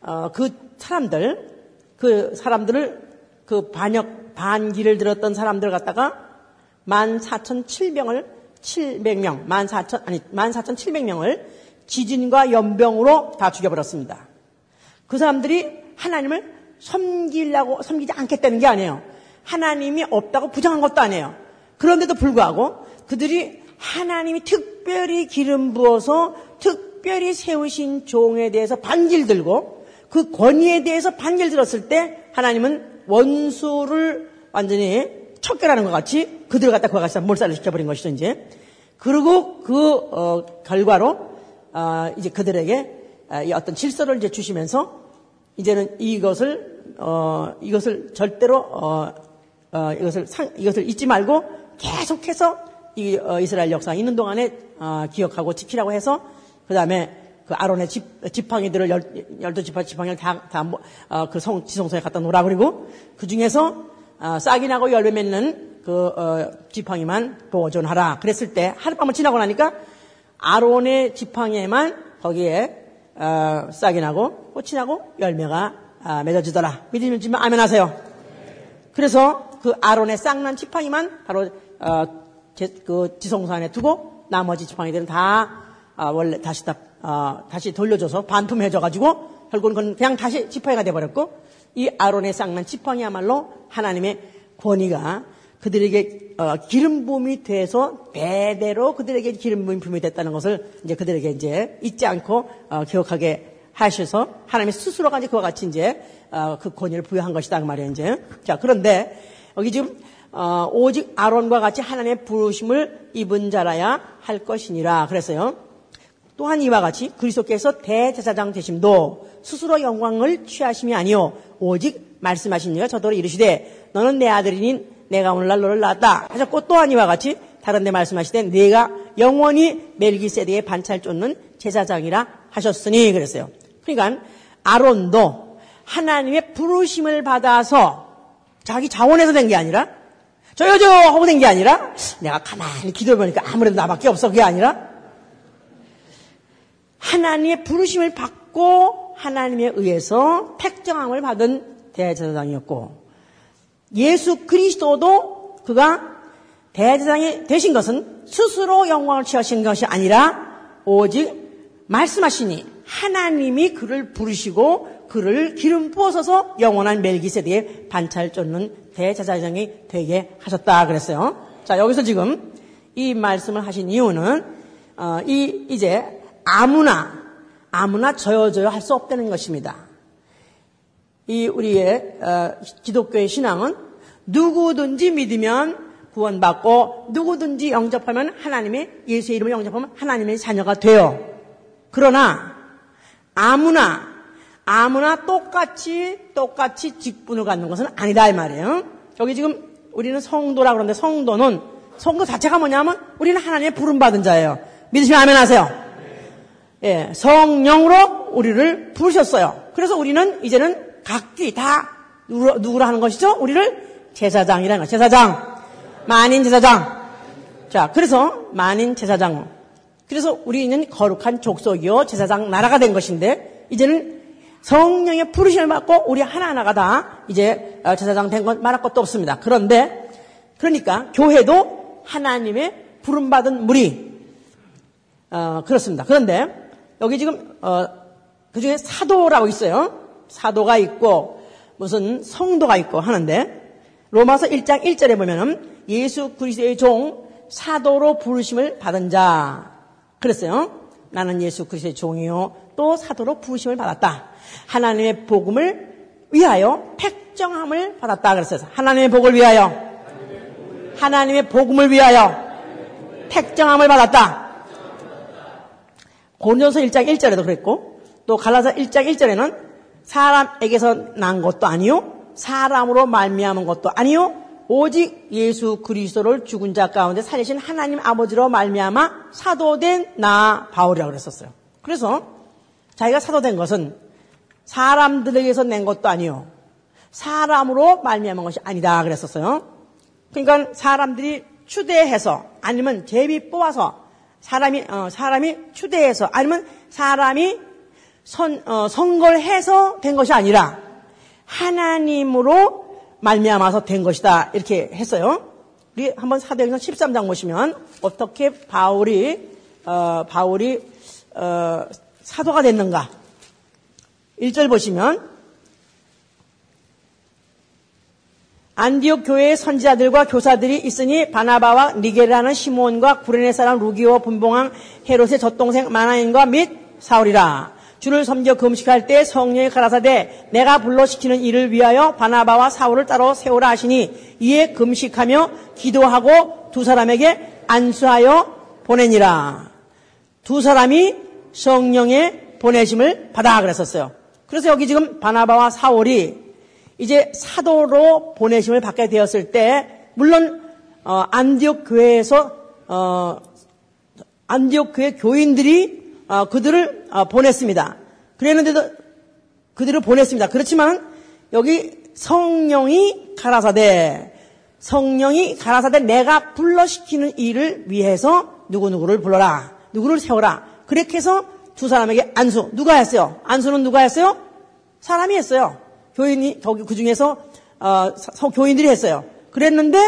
어, 그 사람들 그 사람들을 그 반역 반기를 들었던 사람들 갖다가 14,700명을 700명, 14,000 아니 14,700명을 지진과 연병으로 다 죽여버렸습니다. 그 사람들이 하나님을 섬기려고 섬기지 않겠다는 게 아니에요. 하나님이 없다고 부정한 것도 아니에요. 그런데도 불구하고 그들이 하나님이 특별히 기름 부어서 특별히 세우신 종에 대해서 반길 들고 그 권위에 대해서 반길 들었을 때 하나님은 원수를 완전히 척결하는 것 같이 그들을 갖다 그와 같이 몰살을 시켜버린 것이죠, 이제. 그리고 그, 어, 결과로, 어, 이제 그들에게 어, 어떤 질서를 이제 주시면서 이제는 이것을, 어, 이것을 절대로, 어, 어, 이것을 상, 이것을 잊지 말고 계속해서 이 어, 이스라엘 역사 있는 동안에 어, 기억하고 지키라고 해서 그 다음에 그 아론의 집, 지팡이들을 열, 열두 지팡이, 지팡이를 다, 다, 뭐, 어, 그 성, 지성소에 갖다 놓으라 그리고 그 중에서 어, 싹이 나고 열매 맺는 그 어, 지팡이만 보존하라. 그랬을 때 하룻밤을 지나고 나니까 아론의 지팡이에만 거기에 어, 싹이 나고 꽃이 나고 열매가 어, 맺어지더라. 믿으면 아멘 하세요. 그래서 그 아론의 싹난 지팡이만 바로 어, 제, 그 지성소 안에 두고 나머지 지팡이들은 다 어, 원래 다시 다 어, 다시 돌려줘서 반품해줘가지고 결국은 그냥 다시 지팡이가 돼버렸고 이 아론의 쌍난 지팡이야말로 하나님의 권위가 그들에게 어, 기름 부음이 돼서 대대로 그들에게 기름 부음이 됐다는 것을 이제 그들에게 이제 잊지 않고 어, 기억하게 하셔서 하나님이 스스로가 이제 그와 같이 이제 어, 그 권위를 부여한 것이다 그 말이에요 이제 자 그런데 여기 지금 어, 오직 아론과 같이 하나님의 부르심을 입은 자라야 할 것이니라 그랬어요. 또한 이와 같이 그리스도께서 대제사장 되심도 스스로 영광을 취하심이 아니요 오직 말씀하신 이가 저더러 이르시되 너는 내 아들이니 내가 오늘날 너를 낳았다 하셨고 또한 이와 같이 다른 데 말씀하시되 내가 영원히 멜기세덱의 반찰 쫓는 제사장이라 하셨으니 그랬어요. 그러니까 아론도 하나님의 부르심을 받아서 자기 자원에서 된 게 아니라 저요 저 하고 된 게 아니라 내가 가만히 기도해보니까 아무래도 나밖에 없어. 그게 아니라 하나님의 부르심을 받고 하나님에 의해서 택정함을 받은 대제사장이었고 예수 그리스도도 그가 대제사장이 되신 것은 스스로 영광을 취하신 것이 아니라 오직 말씀하시니 하나님이 그를 부르시고 그를 기름 부어서서 영원한 멜기세덱의 반차를 쫓는 대제사장이 되게 하셨다 그랬어요. 자 여기서 지금 이 말씀을 하신 이유는 어, 이 이제 아무나 아무나 저여저여 할 수 없다는 것입니다. 이 우리의 어, 기독교의 신앙은 누구든지 믿으면 구원받고 누구든지 영접하면 하나님의 예수의 이름을 영접하면 하나님의 자녀가 돼요. 그러나 아무나 아무나 똑같이 똑같이 직분을 갖는 것은 아니다 이 말이에요. 여기 지금 우리는 성도라 그러는데 성도는 성도 자체가 뭐냐면 우리는 하나님의 부름 받은 자예요. 믿으시면 아멘 하세요. 예, 성령으로 우리를 부르셨어요. 그래서 우리는 이제는 각기 다 누구, 누구라 하는 것이죠? 우리를 제사장이라는 거. 제사장. 만인 제사장. 자, 그래서 만인 제사장. 그래서 우리는 거룩한 족속이요. 제사장 나라가 된 것인데, 이제는 성령의 부르심을 받고 우리 하나하나가 다 이제 어, 제사장 된 건 말할 것도 없습니다. 그런데, 그러니까 교회도 하나님의 부름받은 무리, 어, 그렇습니다. 그런데 여기 지금 어, 그 중에 사도라고 있어요. 사도가 있고 무슨 성도가 있고 하는데 로마서 1장 1절에 보면은 예수 그리스도의 종 사도로 부르심을 받은 자 그랬어요. 나는 예수 그리스도의 종이요 또 사도로 부르심을 받았다. 하나님의 복음을 위하여 택정함을 받았다 그랬어요. 하나님의 복을 위하여 하나님의 복음을 위하여 택정함을 받았다. 고린도서 1장 1절에도 그랬고 또 갈라서 1장 1절에는 사람에게서 난 것도 아니요 사람으로 말미암은 것도 아니요 오직 예수 그리스도를 죽은 자 가운데 살리신 하나님 아버지로 말미암아 사도된 나 바울이라고 그랬었어요. 그래서 자기가 사도된 것은 사람들에게서 낸 것도 아니요 사람으로 말미암은 것이 아니다 그랬었어요. 그러니까 사람들이 추대해서 아니면 제비 뽑아서 사람이 어, 사람이 추대해서 아니면 사람이 선, 어, 선거를 해서 된 것이 아니라 하나님으로 말미암아서 된 것이다 이렇게 했어요. 우리 한번 사도행전 13장 보시면 어떻게 바울이 어, 바울이 어, 사도가 됐는가 1절 보시면 안디옥 교회의 선지자들과 교사들이 있으니 바나바와 니게라는 시몬과 구레네 사람 루기오 분봉왕 헤롯의 젖동생 마나인과 및 사울이라. 주를 섬겨 금식할 때 성령이 가라사대 내가 불러시키는 일을 위하여 바나바와 사울을 따로 세우라 하시니 이에 금식하며 기도하고 두 사람에게 안수하여 보내니라. 두 사람이 성령의 보내심을 받아 그랬었어요. 그래서 여기 지금 바나바와 사울이 이제 사도로 보내심을 받게 되었을 때 물론 어, 안디옥 교회에서 어, 안디옥 교회 교인들이 어, 그들을 어, 보냈습니다. 그랬는데도 그들을 보냈습니다. 그렇지만 여기 성령이 가라사대 성령이 가라사대 내가 불러시키는 일을 위해서 누구누구를 불러라. 누구를 세워라. 그렇게 해서 두 사람에게 안수. 누가 했어요? 안수는 누가 했어요? 사람이 했어요. 교인이 그 중에서 어, 교인들이 했어요. 그랬는데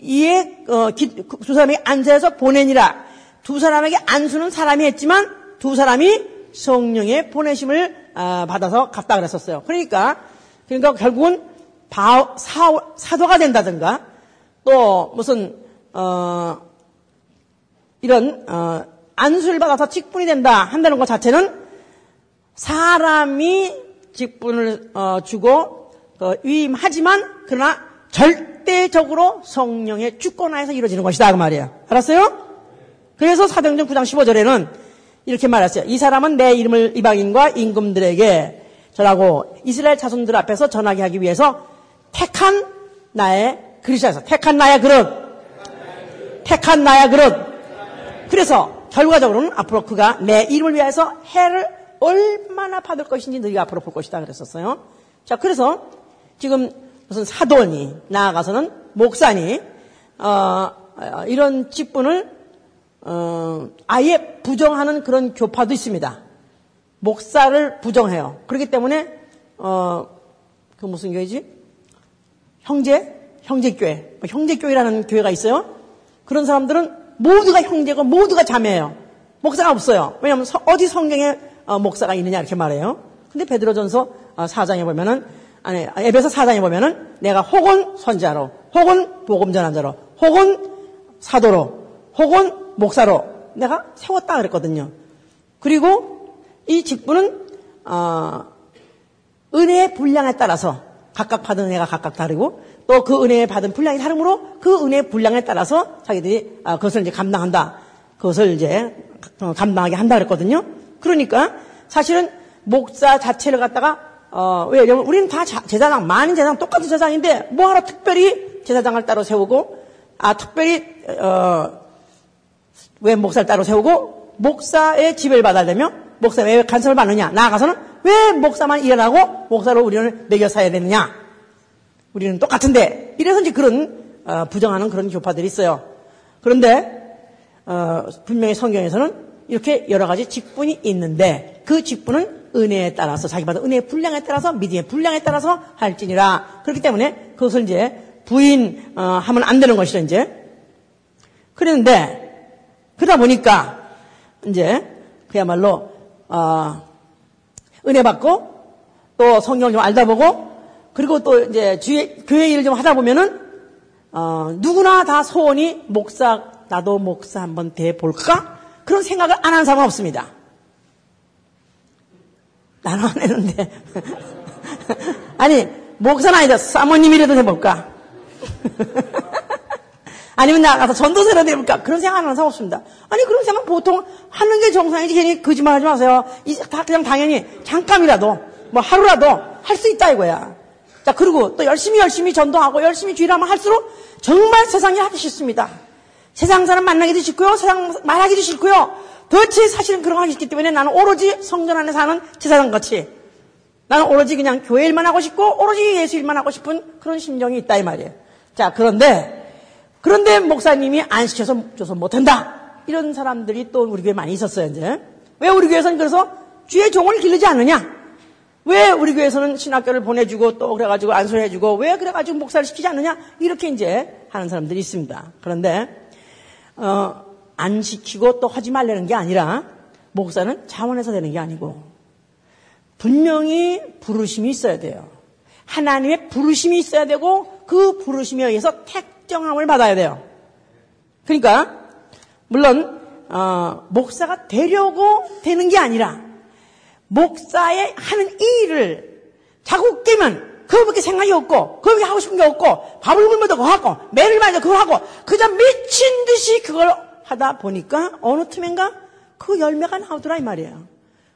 이에 어, 기, 그두 사람이 안수해서 보내니라. 두 사람에게 안수는 사람이 했지만 두 사람이 성령의 보내심을 어, 받아서 갔다 그랬었어요. 그러니까 그러니까 결국은 바, 사, 사도가 된다든가 또 무슨 어, 이런 어, 안수를 받아서 직분이 된다 한다는 것 자체는 사람이 직분을 어, 주고 어, 위임하지만 그러나 절대적으로 성령의 주권하에서 이루어지는 것이다 그 말이에요. 알았어요? 그래서 사도행전 9장 15절에는 이렇게 말했어요. 이 사람은 내 이름을 이방인과 임금들에게 전하고 이스라엘 자손들 앞에서 전하게 하기 위해서 택한 나의 그리스도에서 택한 나의 그릇 택한 나의 그릇 그래서 결과적으로는 앞으로 그가 내 이름을 위해서 해를 얼마나 받을 것인지 너희가 앞으로 볼 것이다 그랬었어요. 자, 그래서 지금 무슨 사도니 나아가서는 목사니 어, 어, 이런 직분을 어, 아예 부정하는 그런 교파도 있습니다. 목사를 부정해요. 그렇기 때문에 어, 그 무슨 교회지? 형제? 형제교회. 뭐 형제교회라는 교회가 있어요. 그런 사람들은 모두가 형제고 모두가 자매예요. 목사가 없어요. 왜냐하면 어디 성경에 어, 목사가 있느냐 이렇게 말해요. 근데 베드로전서 4장에 어, 보면은 아니 에베소 4장에 보면은 내가 혹은 선지자로 혹은 복음 전환자로 혹은 사도로 혹은 목사로 내가 세웠다 그랬거든요. 그리고 이 직분은 어, 은혜의 분량에 따라서 각각 받은 은혜가 각각 다르고 또 그 은혜에 받은 분량이 다르므로 그 은혜의 분량에 따라서 자기들이 어, 그것을 이제 감당한다. 그것을 이제 감당하게 한다 그랬거든요. 그러니까 사실은 목사 자체를 갖다가 어, 왜? 여러분, 우리는 다 자, 제사장, 많은 제사장, 똑같은 제사장인데, 뭐하러 특별히 제사장을 따로 세우고, 아, 특별히, 어, 왜 목사를 따로 세우고, 목사의 지배를 받아야되면 목사 왜 간섭을 받느냐? 나아가서는 왜 목사만 일어나고, 목사로 우리는 매겨 사야 되느냐? 우리는 똑같은데, 이래서 이제 그런, 어, 부정하는 그런 교파들이 있어요. 그런데, 어, 분명히 성경에서는 이렇게 여러 가지 직분이 있는데, 그 직분은 은혜에 따라서 자기 받은 은혜의 분량에 따라서 믿음의 분량에 따라서 할지니라 그렇기 때문에 그것을 이제 부인하면 어, 안 되는 것이죠 이제 그랬는데 그러다 보니까 이제 그야말로 어, 은혜 받고 또 성경을 좀 알다 보고 그리고 또 이제 주의, 교회 일을 좀 하다 보면은 어, 누구나 다 소원이 목사 나도 목사 한번 돼 볼까 그런 생각을 안 하는 사람은 없습니다. 나는 안 했는데. 아니, 목사는 아니다. 사모님이라도 해볼까? 아니면 나가서 전도사라도 해볼까? 그런 생각 하는 사람 없습니다. 아니, 그런 생각 보통 하는 게 정상이지. 괜히 거짓말 하지 마세요. 다 그냥 당연히 잠깐이라도, 뭐 하루라도 할 수 있다 이거야. 자, 그리고 또 열심히 열심히 전도하고 열심히 주일하면 할수록 정말 세상이 하기 싫습니다. 세상 사람 만나기도 싫고요. 세상 말하기도 싫고요. 도대체 사실은 그런 거 하기 싫기 때문에 나는 오로지 성전 안에 사는 제사장 같이 나는 오로지 그냥 교회 일만 하고 싶고 오로지 예수 일만 하고 싶은 그런 심정이 있다 이 말이에요. 자 그런데 그런데 목사님이 안 시켜서 줘서 못한다 이런 사람들이 또 우리 교회 많이 있었어요 이제 왜 우리 교회에서는 그래서 주의 종을 기르지 않느냐? 왜 우리 교회에서는 신학교를 보내주고 또 그래가지고 안수해주고 왜 그래가지고 목사를 시키지 않느냐? 이렇게 이제 하는 사람들이 있습니다. 그런데 어, 안 시키고 또 하지 말라는 게 아니라 목사는 자원해서 되는 게 아니고 분명히 부르심이 있어야 돼요. 하나님의 부르심이 있어야 되고 그 부르심에 의해서 택정함을 받아야 돼요. 그러니까 물론 어, 목사가 되려고 되는 게 아니라 목사의 하는 일을 자꾸 깨면 그거밖에 생각이 없고 그거밖에 하고 싶은 게 없고 밥을 굶어도 그거 하고 매를 맞아 그거 하고 그저 미친 듯이 그걸 하다 보니까 어느 틈엔가 그 열매가 나오더라 이 말이에요.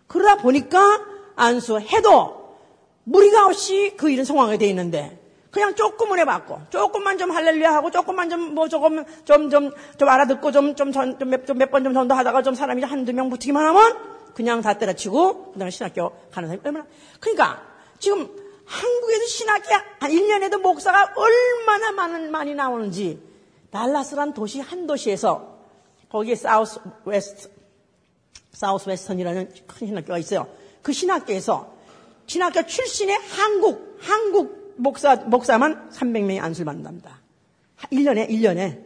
그러다 보니까 안수해도 무리가 없이 그 일은 성황이 돼 있는데 그냥 조금은 해봤고 조금만 좀 할렐루야 하고 조금만 좀 뭐 조금 좀 좀 좀 알아듣고 좀좀몇번 좀 전도하다가 좀 사람이 한두 명 붙이기만 하면 그냥 다 때려치고 그 다음에 신학교 가는 사람이 얼마나 그러니까 지금 한국에서 신학교 한 1년에도 목사가 얼마나 많은 많이 나오는지 달라스란 도시 한 도시에서 거기에 사우스 웨스트, 사우스 웨스턴이라는 큰 신학교가 있어요. 그 신학교에서 신학교 출신의 한국, 한국 목사, 목사만 300명이 안수를 받는답니다. 1년에, 1년에.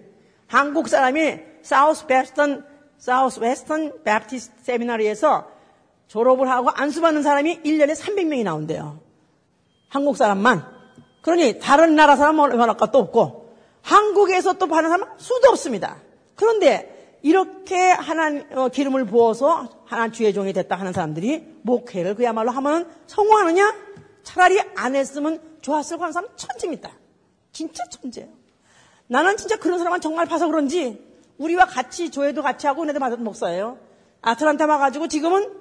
한국 사람이 Southwestern, Southwestern Baptist Seminary에서 졸업을 하고 안수받는 사람이 1년에 300명이 나온대요. 한국 사람만. 그러니 다른 나라 사람은 얼마나 것도 없고 한국에서 또 받는 사람은 수도 없습니다. 그런데 이렇게 하나님 어, 기름을 부어서 하나님 주의 종이 됐다 하는 사람들이 목회를 그야말로 하면 성공하느냐? 차라리 안 했으면 좋았을 거 하는 사람 천재입니다. 진짜 천재예요. 나는 진짜 그런 사람은 정말 봐서 그런지 우리와 같이 조회도 같이 하고 은혜도 받은 목사예요. 아틀란타 와가지고 지금은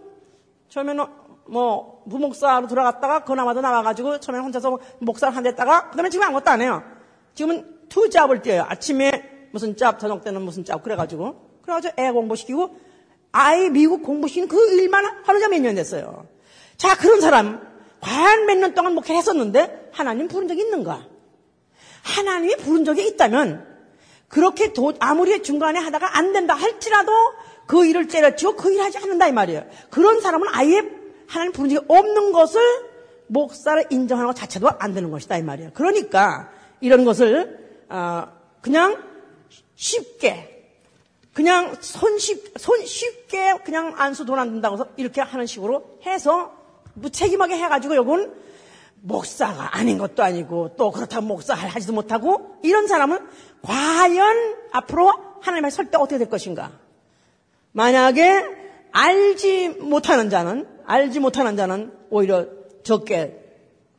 처음에는 뭐 부목사로 들어갔다가 그나마도 나와가지고 처음에 혼자서 목사를 한 대다가 그다음에 지금 아무것도 안 해요. 지금은 two job을 뛰어요. 아침에 무슨 job, 저녁 때는 무슨 job 그래가지고 그래가지고 애 공부시키고 아이 미국 공부시키는 그 일만 하는 지 몇 년 됐어요. 자, 그런 사람 과연 몇 년 동안 목회를 했었는데 하나님 부른 적이 있는가? 하나님이 부른 적이 있다면 그렇게 도, 아무리 중간에 하다가 안 된다 할지라도 그 일을 때려치고 그 일을 하지 않는다 이 말이에요. 그런 사람은 아예 하나님 부른 적이 없는 것을 목사를 인정하는 것 자체도 안 되는 것이다 이 말이에요. 그러니까 이런 것을 어, 그냥 쉽게 그냥 손쉽, 손 쉽게 그냥 안수 돈 안 든다고 해서 이렇게 하는 식으로 해서 무책임하게 해가지고 요건 목사가 아닌 것도 아니고 또 그렇다고 목사 하지도 못하고 이런 사람은 과연 앞으로 하나님의 설 때 어떻게 될 것인가? 만약에 알지 못하는 자는 알지 못하는 자는 오히려 적게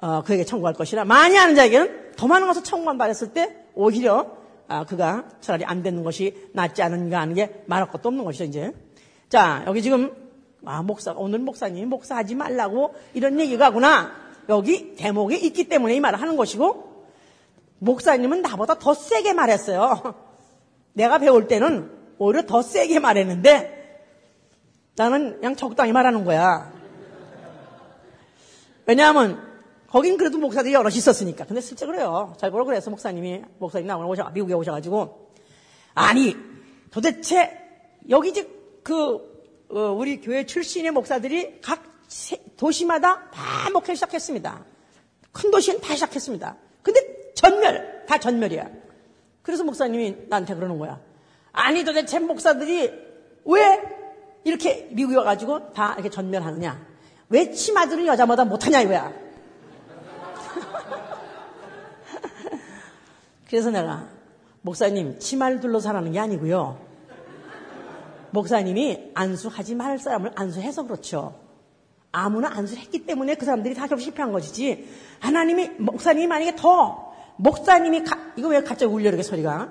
어, 그에게 청구할 것이라 많이 아는 자에게는 더 많은 것을 청구만 받았을 때 오히려 아, 그가 차라리 안 되는 것이 낫지 않은가 하는 게 말할 것도 없는 것이죠, 이제. 자, 여기 지금, 아, 목사, 오늘 목사님이 목사하지 말라고 이런 얘기가구나. 여기 대목에 있기 때문에 이 말을 하는 것이고, 목사님은 나보다 더 세게 말했어요. 내가 배울 때는 오히려 더 세게 말했는데, 나는 그냥 적당히 말하는 거야. 왜냐하면, 거긴 그래도 목사들이 여럿이 있었으니까. 근데 실제 그래요. 잘 보러 그래서 목사님이, 목사님 나오나 오셔, 미국에 오셔가지고, 아니, 도대체, 여기 이제 그, 어, 우리 교회 출신의 목사들이 각 도시마다 다 목회 시작했습니다. 큰 도시는 다 시작했습니다. 근데 전멸, 다 전멸이야. 그래서 목사님이 나한테 그러는 거야. 아니 도대체 목사들이 왜 이렇게 미국에 와가지고 다 이렇게 전멸하느냐? 왜 치마들은 여자마다 못하냐 이거야. 그래서 내가 목사님 치마를 둘러서 하는 게 아니고요. 목사님이 안수하지 말 사람을 안수해서 그렇죠. 아무나 안수를 했기 때문에 그 사람들이 다 결국 실패한 것이지. 하나님이, 목사님이 만약에 더, 목사님이, 가, 이거 왜 갑자기 울려, 이렇게 소리가?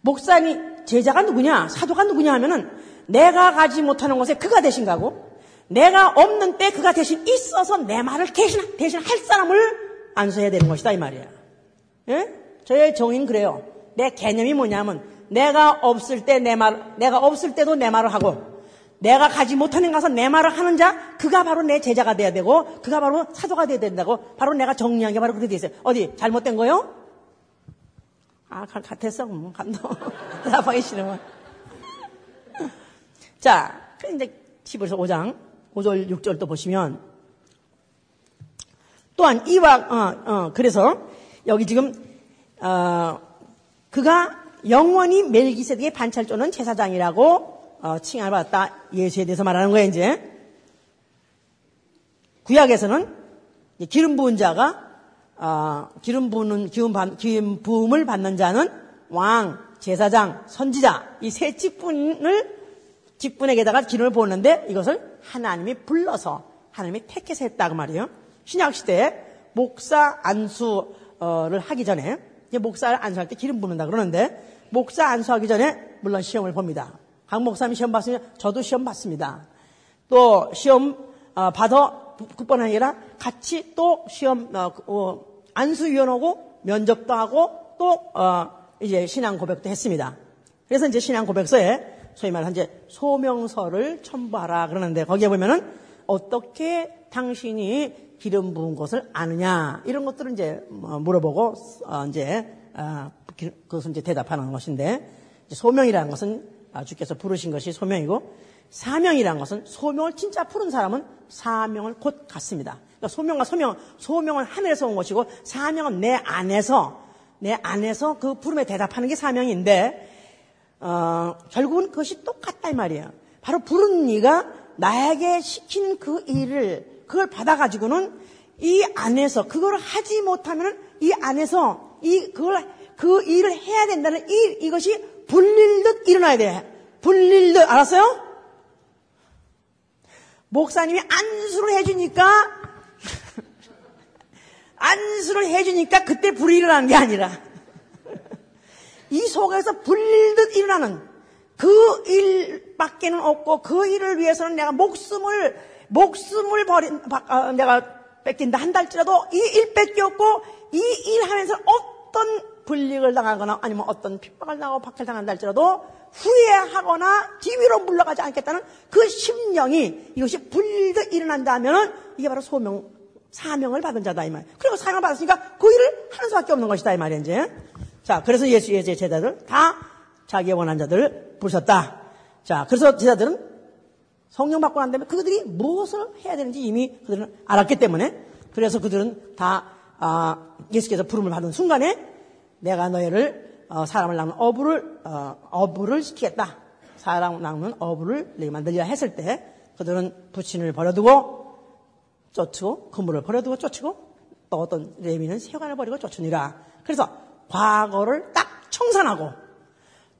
목사님, 제자가 누구냐? 사도가 누구냐 하면은 내가 가지 못하는 곳에 그가 대신 가고 내가 없는 때 그가 대신 있어서 내 말을 대신, 대신 할 사람을 안수해야 되는 것이다, 이 말이야. 예? 저의 정의는 그래요. 내 개념이 뭐냐면 내가 없을 때 내 말, 내가 없을 때도 내 말을 하고 내가 가지 못하는 가서 내 말을 하는 자, 그가 바로 내 제자가 돼야 되고, 그가 바로 사도가 돼야 된다고, 바로 내가 정리한 게 바로 그렇게 돼 있어요. 어디, 잘못된 거요? 아, 같았어. 뭐, 감동. 대답하기 싫으면. 자, 그 이제, 집에서 5장, 5절, 6절 또 보시면, 또한 이와, 어, 어, 그래서, 여기 지금, 어, 그가 영원히 멜기세덱의 반찰조는 제사장이라고 어, 칭함을 받았다. 예수에 대해서 말하는 거예요, 이제. 구약에서는 기름 부은 자가 어, 기름 부는 기름, 기름 부음을 받는 자는 왕, 제사장, 선지자 이 세 직분을 직분에게다가 기름을 부었는데 이것을 하나님이 불러서 하나님이 택해서 했다고 말이에요. 신약 시대에 목사 안수를 하기 전에 목사를 안수할 때 기름 부는다 그러는데 목사 안수하기 전에 물론 시험을 봅니다. 강 목사님 시험 봤으면 저도 시험 봤습니다. 또 시험 어, 받아 그뿐 아니라 같이 또 시험 어, 어, 안수위원하고 면접도 하고 또 이제 신앙 고백도 했습니다. 그래서 이제 신앙 고백서에 소위 말하는 이제 소명서를 첨부하라 그러는데 거기에 보면은 어떻게 당신이 기름 부은 것을 아느냐 이런 것들을 이제 물어보고 이제 그것을 이제 대답하는 것인데 소명이라는 것은 주께서 부르신 것이 소명이고 사명이라는 것은 소명을 진짜 푸른 사람은 사명을 곧 갖습니다. 그러니까 소명과 소명, 소명은 하늘에서 온 것이고 사명은 내 안에서 내 안에서 그 부름에 대답하는 게 사명인데 어, 결국은 그것이 똑같다 이 말이에요. 바로 부른 이가 나에게 시킨 그 일을 그걸 받아가지고는 이 안에서 그걸 하지 못하면 이 안에서 이 그걸 그 일을 해야 된다는 일, 이것이 불릴듯 일어나야 돼. 불릴듯, 알았어요? 목사님이 안수를 해주니까, 안수를 해주니까 그때 불이 일어나는 게 아니라, 이 속에서 불릴듯 일어나는 그 일밖에는 없고, 그 일을 위해서는 내가 목숨을, 목숨을 버린, 어, 내가 뺏긴다 한달지라도 이 일 뺏기 없고, 이 일 하면서 어떤 불리을 당하거나 아니면 어떤 핍박을 당하고 박탈당한다 할지라도 후회하거나 뒤위로 물러가지 않겠다는 그 심령이 이것이 불리듯 일어난다면 이게 바로 소명, 사명을 받은 자다 이 말. 그리고 사명을 받았으니까 그 일을 하는 수밖에 없는 것이다 이 말이야 이제. 자, 그래서 예수의 제자들 다 자기의 원한 자들을 부르셨다. 자, 그래서 제자들은 성령 받고 난 다음에 그들이 무엇을 해야 되는지 이미 그들은 알았기 때문에 그래서 그들은 다 아, 예수께서 부름을 받은 순간에 내가 너희를 어, 사람을 낳는 어부를 어, 어부를 시키겠다. 사람 낳는 어부를 내게 만들려 했을 때 그들은 부친을 버려두고 쫓고 그물을 버려두고 쫓고 또 어떤 레미는 세관을 버리고 쫓으니라. 그래서 과거를 딱 청산하고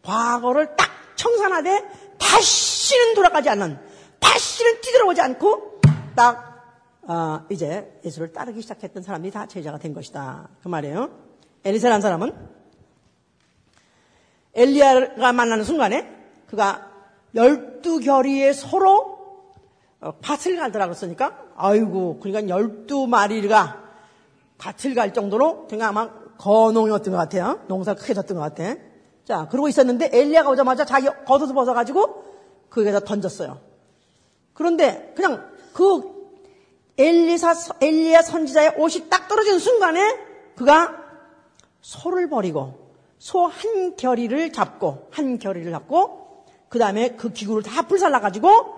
과거를 딱 청산하되 다시는 돌아가지 않는 다시는 뒤돌아오지 않고 딱 어, 이제 예수를 따르기 시작했던 사람들이 다 제자가 된 것이다. 그 말이에요. 엘리사라는 사람은 엘리야가 만나는 순간에 그가 열두 결의에 서로 어, 밭을 갈더라 그랬으니까 아이고 그러니까 12마리가 밭을 갈 정도로 그냥 아마 거농이었던 것 같아요. 농사 크게 졌던 것 같아. 자, 그러고 있었는데 엘리야가 오자마자 자기 겉옷을 벗어가지고 거기에다 던졌어요. 그런데 그냥 그 엘리사, 엘리야 선지자의 옷이 딱 떨어지는 순간에 그가 소를 버리고 소 한 결의를 잡고 한 결의를 잡고 그 다음에 그 기구를 다 불살라 가지고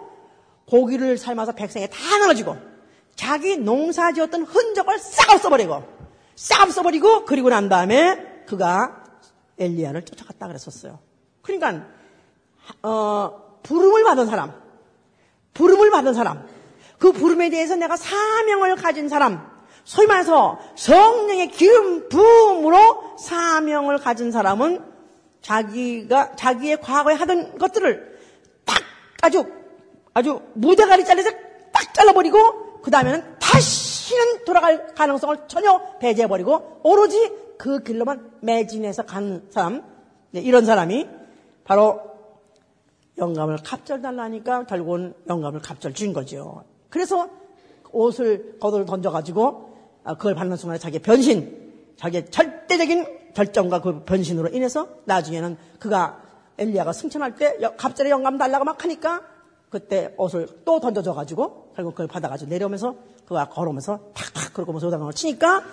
고기를 삶아서 백성에 다 나눠주고 자기 농사지었던 흔적을 싹 없어버리고 싹 없어버리고 그리고 난 다음에 그가 엘리야를 쫓아갔다 그랬었어요. 그러니까 어, 부름을 받은 사람, 부름을 받은 사람, 그 부름에 대해서 내가 사명을 가진 사람, 소위 말해서 성령의 기름 부음으로 사명을 가진 사람은 자기가 자기의 과거에 하던 것들을 딱 아주 아주 무대가리 잘라서 딱 잘라버리고 그 다음에는 다시는 돌아갈 가능성을 전혀 배제해버리고 오로지 그 길로만 매진해서 가는 사람 네, 이런 사람이 바로 영감을 갑절 달라니까 결국은 영감을 갑절 준 거죠. 그래서 옷을 겉을 던져가지고 아, 그걸 받는 순간에 자기 변신, 자기의 절대적인 결정과 그 변신으로 인해서 나중에는 그가 엘리야가 승천할 때 갑자기 영감 달라고 막 하니까 그때 옷을 또 던져줘가지고 결국 그걸 받아가지고 내려오면서 그가 걸으면서 탁탁 그러고 소당을 치니까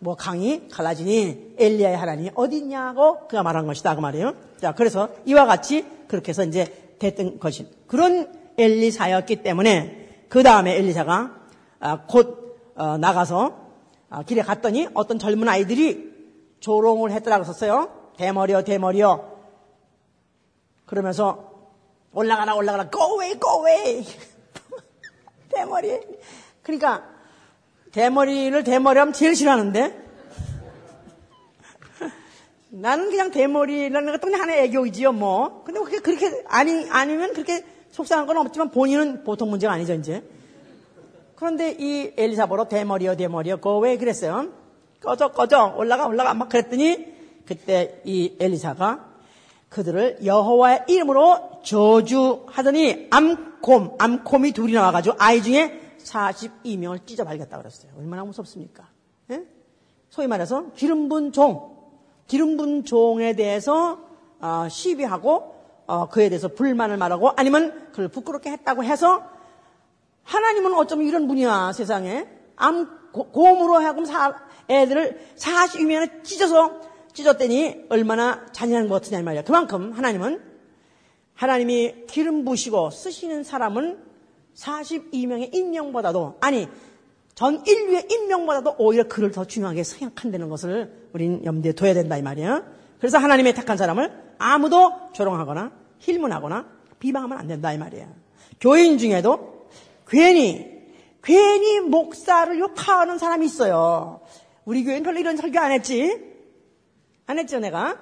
뭐 강이 갈라지니 엘리야의 하나님이 어디 있냐고 그가 말한 것이다 그 말이에요. 자 그래서 이와 같이 그렇게 해서 이제 됐던 것이 그런 엘리사였기 때문에 그 다음에 엘리사가 아, 곧 어, 나가서 아, 길에 갔더니 어떤 젊은 아이들이 조롱을 했더라고 썼어요. 대머리여 대머리여. 그러면서 올라가라 올라가라. Go away go away. 대머리. 그러니까 대머리를 대머리 하면 제일 싫어하는데. 나는 그냥 대머리라는 것도 그냥 하나의 애교이지요 뭐. 근데 그렇게, 그렇게 아니 아니면 그렇게 속상한 건 없지만 본인은 보통 문제가 아니죠 이제 그런데 이 엘리사보로 대머리여 대머리여 그왜 그랬어요 꺼져 꺼져 올라가 올라가 막 그랬더니 그때 이 엘리사가 그들을 여호와의 이름으로 저주하더니 암콤, 암콤이 둘이 나와가지고 아이 중에 42명을 찢어 발겼다 그랬어요. 얼마나 무섭습니까? 예? 소위 말해서 기름 분 종, 기름 분 종에 대해서 어, 시비하고 어, 그에 대해서 불만을 말하고 아니면 그를 부끄럽게 했다고 해서 하나님은 어쩌면 이런 분이야 세상에 암 곰으로 하여금 사, 애들을 42명을 찢어서 찢었더니 얼마나 잔인한 것 같으냐 말이야. 그만큼 하나님은 하나님이 기름 부시고 쓰시는 사람은 42명의 인명보다도 아니 전 인류의 인명보다도 오히려 그를 더 중요하게 생각한다는 것을 우린 염두에 둬야 된다 이 말이야. 그래서 하나님의 택한 사람을 아무도 조롱하거나 힐문하거나 비방하면 안 된다 이 말이야. 교인 중에도 괜히 괜히 목사를 욕하는 사람이 있어요. 우리 교회는 별로 이런 설교 안 했지? 안 했죠, 내가?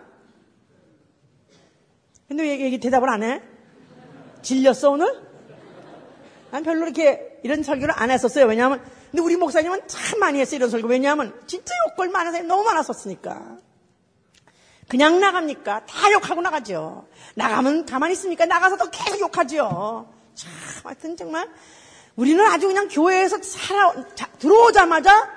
근데 왜 얘기 대답을 안 해? 질렸어, 오늘? 난 별로 이렇게 이런 설교를 안 했었어요. 왜냐하면, 근데 우리 목사님은 참 많이 했어요, 이런 설교. 왜냐하면, 진짜 욕걸 많은 사람이 너무 많았었으니까. 그냥 나갑니까? 다 욕하고 나가죠. 나가면 가만히 있습니까? 나가서도 계속 욕하죠. 참, 하여튼 정말, 우리는 아주 그냥 교회에서 살아, 자, 들어오자마자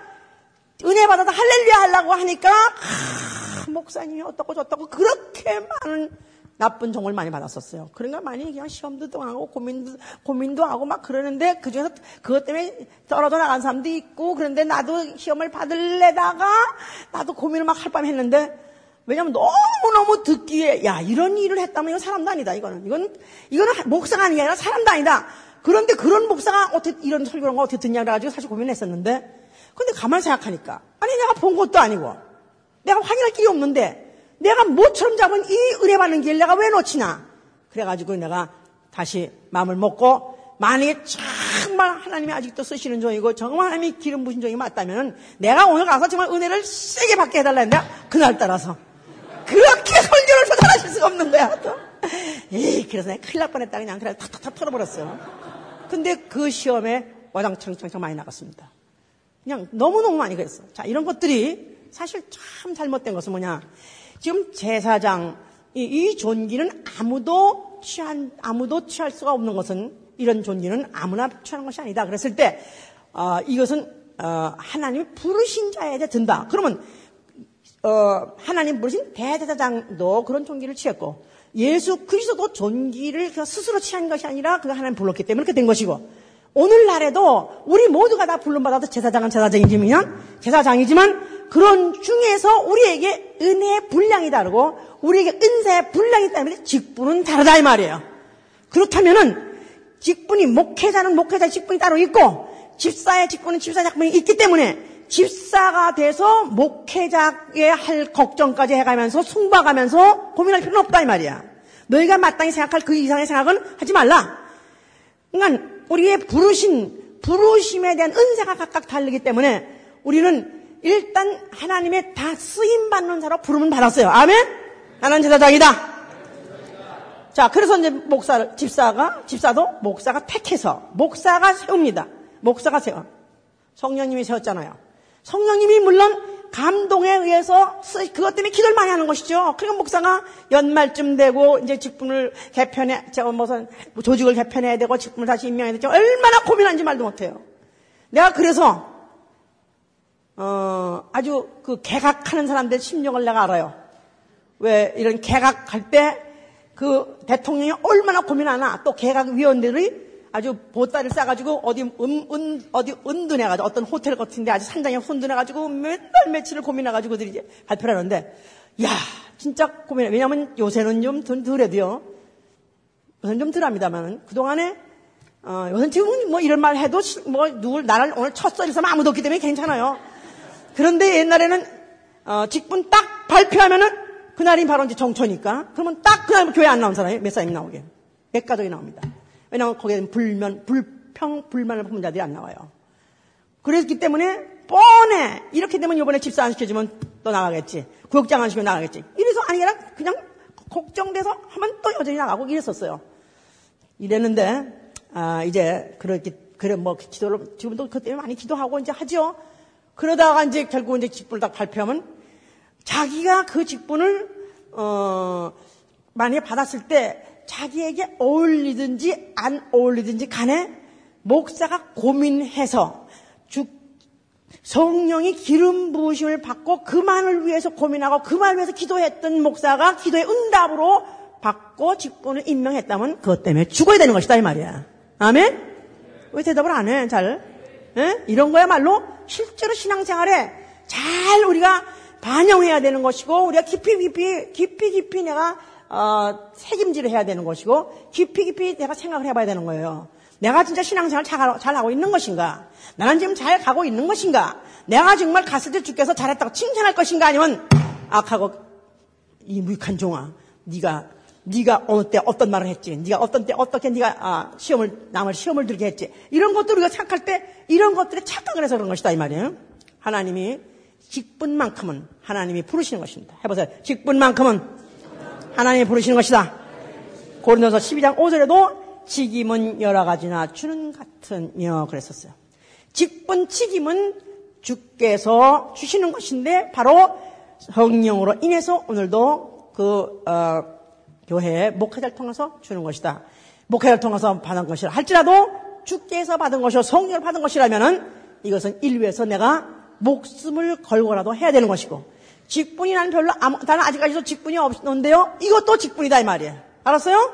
은혜 받아서 할렐루야 하려고 하니까, 아, 목사님이 어떻고 저떻고 그렇게 많은 나쁜 종을 많이 받았었어요. 그러니까 많이 그냥 시험도 당하고 고민도, 고민도 하고 막 그러는데 그중에서 그것 때문에 떨어져 나간 사람도 있고 그런데 나도 시험을 받을래다가 나도 고민을 막 할 밤 했는데 왜냐면 너무너무 듣기에 야 이런 일을 했다면 이건 사람도 아니다 이거는 이건 이거는 목사가 아니라 사람도 아니다 그런데 그런 목사가 어떻게 이런 설교를 어떻게 듣냐 그래가지고 사실 고민했었는데 근데 가만히 생각하니까 아니 내가 본 것도 아니고 내가 확인할 길이 없는데 내가 모처럼 잡은 이 은혜 받는 길 내가 왜 놓치나? 그래가지고 내가 다시 마음을 먹고 만약에 정말 하나님이 아직도 쓰시는 종이고 정말 하나님이 기름 부신 종이 맞다면 내가 오늘 가서 정말 은혜를 세게 받게 해달라 했는데 그날 따라서 그렇게 설교를 조절하실 수가 없는 거야 또. 에이 그래서 내가 큰일 날 뻔했다 그냥 그래 탁탁탁 털어버렸어요. 근데 그 시험에 와장창창 많이 나갔습니다. 그냥 너무너무 많이 그랬어. 자 이런 것들이 사실 참 잘못된 것은 뭐냐 지금 제사장 이, 이 존귀는 아무도 취한 아무도 취할 수가 없는 것은 이런 존귀는 아무나 취하는 것이 아니다. 그랬을 때 어, 이것은 어, 하나님이 부르신 자에게 든다. 그러면 어, 하나님 부르신 대제사장도 그런 존귀를 취했고 예수 그리스도도 존귀를 스스로 취한 것이 아니라 그가 하나님 불렀기 때문에 그렇게 된 것이고 오늘날에도 우리 모두가 다 불론받아도 제사장은 제사장이지만 제사장이지만 그런 중에서 우리에게 은혜의 분량이 다르고 우리에게 은사의 분량이 때문에 직분은 다르다 이 말이에요. 그렇다면은 직분이 목회자는 목회자 직분이 따로 있고 집사의 직분은 집사 직분이 있기 때문에 집사가 돼서 목회자의 할 걱정까지 해가면서 숭박하면서 고민할 필요는 없다 이 말이야. 너희가 마땅히 생각할 그 이상의 생각은 하지 말라. 그러니까 우리의 부르신 부르심에 대한 은사가 각각 다르기 때문에 우리는 일단 하나님의 다 쓰임 받는 자로 부름을 받았어요. 아멘. 하나님 제사장이다. 자, 그래서 이제 목사를 집사가 집사도 목사가 택해서 목사가 세웁니다. 목사가 세워. 성령님이 세웠잖아요. 성령님이 물론 감동에 의해서 그것 때문에 기도를 많이 하는 것이죠. 그러니까 목사가 연말쯤 되고 이제 직분을 개편해, 제가 무슨 조직을 개편해야 되고 직분을 다시 임명해야 되죠. 얼마나 고민한지 말도 못해요. 내가 그래서 어, 아주 그 개각하는 사람들 심령을 내가 알아요. 왜 이런 개각할 때 그 대통령이 얼마나 고민하나 또 개각 위원들이 아주 보따리를 싸가지고 어디 은, 은, 어디 은둔해가지고 어떤 호텔 같은데 아주 산장에 혼둔해가지고 맨날 며칠을 고민해가지고 이제 발표를 하는데 야 진짜 고민해. 왜냐하면 요새는 좀 덜해도요. 요새는 좀 덜합니다만 그 동안에 어, 요새는 지금 뭐 이런 말 해도 뭐 누굴 나를 오늘 첫서 이서면 아무도 없기 때문에 괜찮아요. 그런데 옛날에는 어, 직분 딱 발표하면은 그날이 바로 이제 정초니까 그러면 딱 그날 교회 안 나온 사람이 몇 사람이 나오게. 몇 가족이 나옵니다 왜냐하면 거기에는 불면, 불평, 불만을 품은 자들이 안 나와요. 그랬기 때문에 뻔해. 이렇게 되면 이번에 집사 안 시켜주면 또 나가겠지. 구역장 안 시키면 나가겠지. 이래서 아니라 그냥 걱정돼서 하면 또 여전히 나가고 이랬었어요. 이랬는데, 아, 이제 그렇게, 그래, 뭐, 기도를, 지금도 그때 많이 기도하고 이제 하죠. 그러다가 이제 결국 이제 직분을 딱 발표하면 자기가 그 직분을, 어, 만약에 받았을 때 자기에게 어울리든지 안 어울리든지 간에 목사가 고민해서 주, 성령이 기름 부으심을 받고 그만을 위해서 고민하고 그만을 위해서 기도했던 목사가 기도의 응답으로 받고 직분을 임명했다면 그것 때문에 죽어야 되는 것이다 이 말이야. 아멘? 왜 대답을 안 해? 잘? 에? 이런 거야말로 실제로 신앙생활에 잘 우리가 반영해야 되는 것이고 우리가 깊이 깊이 깊이 깊이 내가 어, 책임질을 해야 되는 것이고 깊이 깊이 내가 생각을 해봐야 되는 거예요. 내가 진짜 신앙생활 잘, 잘 하고 있는 것인가? 나는 지금 잘 가고 있는 것인가? 내가 정말 갔을 때 주께서 잘했다고 칭찬할 것인가? 아니면 악하고 이 무익한 종아, 네가 네가 어느 때 어떤 말을 했지? 네가 어떤 때 어떻게 네가 아, 시험을 남을 시험을 들게 했지? 이런 것들 우리가 생각할 때 이런 것들에 착각을 해서 그런 것이다 이 말이에요. 하나님이 직분만큼은 하나님이 부르시는 것입니다. 해보세요. 직분만큼은 하나님이 부르시는 것이다. 고린도서 12장 5절에도 직임은 여러 가지나 주는 같은여 그랬었어요. 직분 직임은 주께서 주시는 것인데 바로 성령으로 인해서 오늘도 그 어, 교회 목회자를 통해서 주는 것이다. 목회자를 통해서 받은 것이라 할지라도 주께서 받은 것이요 성령을 받은 것이라면은 이것은 인류에서 내가 목숨을 걸고라도 해야 되는 것이고 직분이 나는 별로 아무, 나는 아직까지도 직분이 없는데요. 이것도 직분이다 이 말이에요. 알았어요?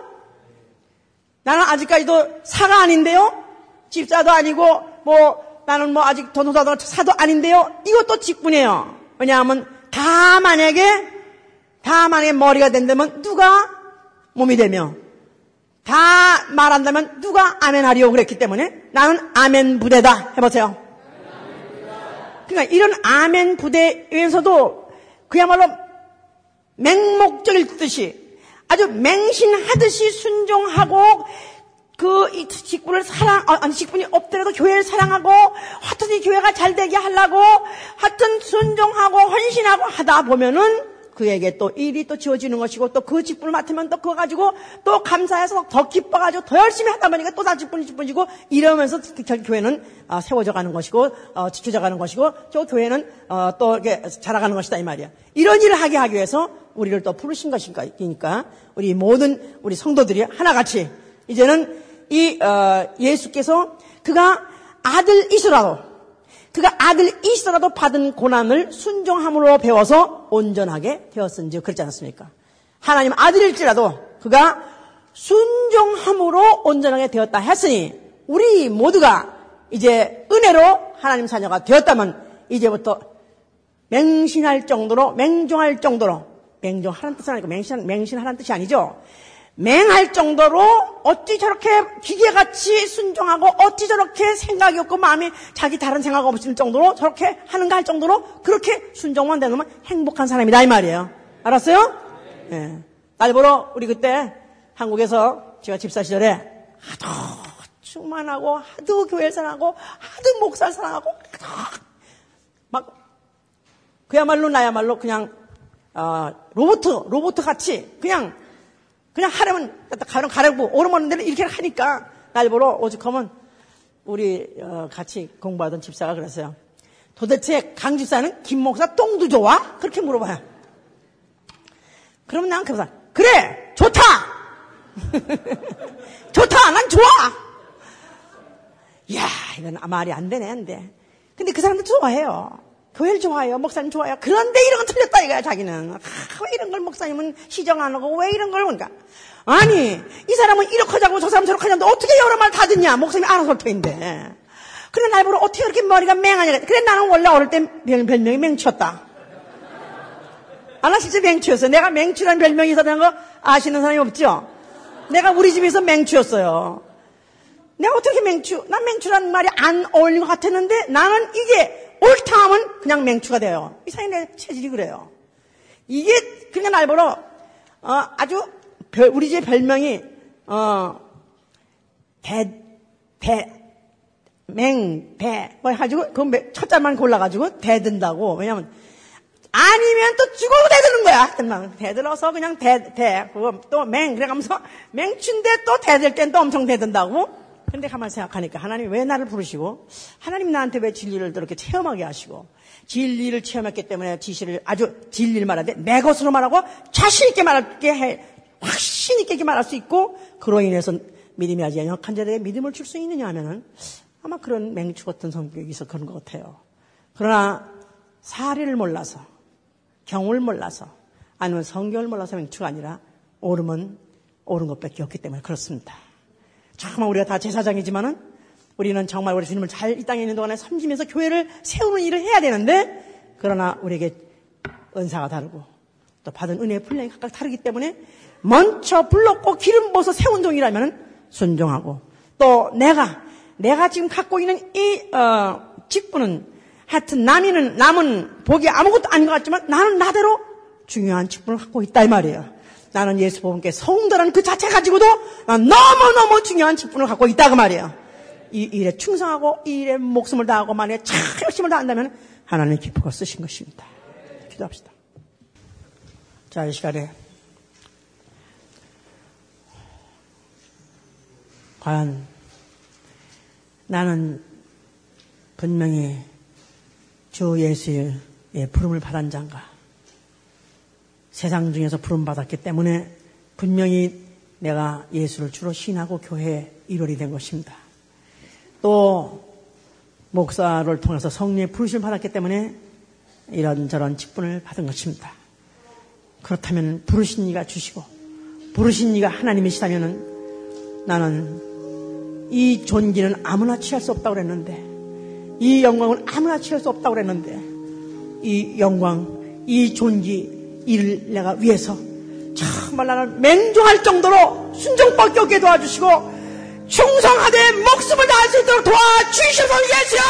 나는 아직까지도 사가 아닌데요. 집사도 아니고 뭐 나는 뭐 아직 전도사도 사도 아닌데요. 이것도 직분이에요. 왜냐하면 다 만약에 다 만약에 머리가 된다면 누가 몸이 되며 다 말한다면 누가 아멘하리오 그랬기 때문에 나는 아멘 부대다 해보세요. 그러니까 이런 아멘 부대에서도 그야말로 맹목적일 듯이 아주 맹신하듯이 순종하고 그 직분을 사랑 아, 아니 직분이 없더라도 교회를 사랑하고 하여튼 이 교회가 잘 되게 하려고 하여튼 순종하고 헌신하고 하다 보면은 그에게 또 일이 또 지워지는 것이고 또 그 직분을 맡으면 또 그거 가지고 또 감사해서 더 기뻐가지고 더 열심히 하다 보니까 또 다 직분이 직분이고 이러면서 교회는 어, 세워져 가는 것이고 어, 지켜져 가는 것이고 저 교회는 어, 또 이렇게 자라가는 것이다 이 말이야. 이런 일을 하게 하기 위해서 우리를 또 부르신 것이니까 우리 모든 우리 성도들이 하나같이 이제는 이 어, 예수께서 그가 아들이시라도 그가 아들이시더라도 받은 고난을 순종함으로 배워서 온전하게 되었은지 그렇지 않습니까? 하나님 아들일지라도 그가 순종함으로 온전하게 되었다 했으니 우리 모두가 이제 은혜로 하나님 자녀가 되었다면 이제부터 맹신할 정도로 맹종할 정도로 맹종하라는 뜻은 아니고 맹신, 맹신하라는 뜻이 아니죠. 맹할 정도로 어찌 저렇게 기계같이 순종하고 어찌 저렇게 생각이 없고 마음이 자기 다른 생각 없을 정도로 저렇게 하는가 할 정도로 그렇게 순종만 되면 행복한 사람이다 이 말이에요. 알았어요? 예. 날 보러 우리 그때 한국에서 제가 집사 시절에 하도 충만하고 하도 교회 사랑하고 하도 목사 사랑하고 하도 막 그야말로 나야말로 그냥 어, 로보트 로보트 같이 그냥 그냥 하려면 가령 가려고 오르면 데를 이렇게 하니까 날 보러 오죽하면 우리 어, 같이 공부하던 집사가 그랬어요. 도대체 강 집사는 김 목사 똥도 좋아? 그렇게 물어봐요. 그러면 난 그러다 그래 좋다. 좋다. 난 좋아. 이야 이건 말이 안 되네 안 돼. 근데 그 사람도 좋아해요. 교회를 좋아해요. 목사님 좋아해요. 그런데 이런 건 틀렸다 이거야, 자기는. 아, 왜 이런 걸 목사님은 시정 안 하고 왜 이런 걸 그러니까. 아니, 이 사람은 이렇게 하자고 저 사람 저렇게 하자는데 어떻게 여러 말 다 듣냐? 목사님이 알아서 할 터인데. 그래, 날 보러 어떻게 이렇게 머리가 맹하냐. 그래, 나는 원래 어릴 때 별, 별명이 맹추였다. 아, 나 진짜 맹추였어. 내가 맹추라는 별명이 있었다는 거 아시는 사람이 없죠? 내가 우리 집에서 맹추였어요. 내가 어떻게 맹추? 난 맹추라는 말이 안 어울리는 것 같았는데 나는 이게 옳다 하면 그냥 맹추가 돼요. 이 사람의 체질이 그래요. 이게 그냥 날 보러 어, 아주 별, 우리 집 별명이 어, 대, 대, 맹, 대, 뭐 해가지고, 그첫 잔만 골라가지고 대든다고. 왜냐면, 아니면 또 죽어도 대드는 거야. 끝나면. 대들어서 그냥 대, 대, 그거 또 맹, 그래가면서 맹춘데 또 대들 땐 또 엄청 대든다고. 근데 가만 생각하니까 하나님 왜 나를 부르시고 하나님 나한테 왜 진리를 그렇게 체험하게 하시고 진리를 체험했기 때문에 지시를 아주 진리를 말하는데 내 것으로 말하고 자신 있게 말하게 해 확신 있게 말할 수 있고 그로 인해서 믿음이 아주 연약한 자들의 믿음을 줄 수 있느냐 하면은 아마 그런 맹추 같은 성격이 있어 그런 것 같아요. 그러나 사례를 몰라서 경을 몰라서 아니면 성경을 몰라서 맹추가 아니라 옳으면 옳은 것밖에 없기 때문에 그렇습니다. 정말 우리가 다 제사장이지만은 우리는 정말 우리 주님을 잘 이 땅에 있는 동안에 섬기면서 교회를 세우는 일을 해야 되는데 그러나 우리에게 은사가 다르고 또 받은 은혜의 분량이 각각 다르기 때문에 먼저 불렀고 기름 부어서 세운 종이라면 순종하고 또 내가 내가 지금 갖고 있는 이 어, 직분은 하여튼 남이는 남은 복이 아무것도 아닌 것 같지만 나는 나대로 중요한 직분을 갖고 있다 이 말이에요. 나는 예수 보험께 성도라는 그 자체 가지고도 너무너무 중요한 직분을 갖고 있다 그 말이에요. 이 일에 충성하고 이 일에 목숨을 다하고 만약에 참 열심을 다한다면 하나님 기쁘고 쓰신 것입니다. 기도합시다. 자, 이 시간에 과연 나는 분명히 주 예수의 부름을 받은 자인가? 세상 중에서 부름받았기 때문에 분명히 내가 예수를 주로 신하고 교회에 일원이 된 것입니다. 또 목사를 통해서 성령의 부르심을 받았기 때문에 이런저런 직분을 받은 것입니다. 그렇다면 부르신 이가 주시고 부르신 이가 하나님이시다면 나는 이 존귀는 아무나 취할 수 없다고 그랬는데 이 영광은 아무나 취할 수 없다고 그랬는데 이 영광, 이 존귀, 이를 내가 위해서 정말 나는 맹종할 정도로 순종밖에 없게 도와주시고 충성하되 목숨을 다할 수 있도록 도와주시옵소서 예수여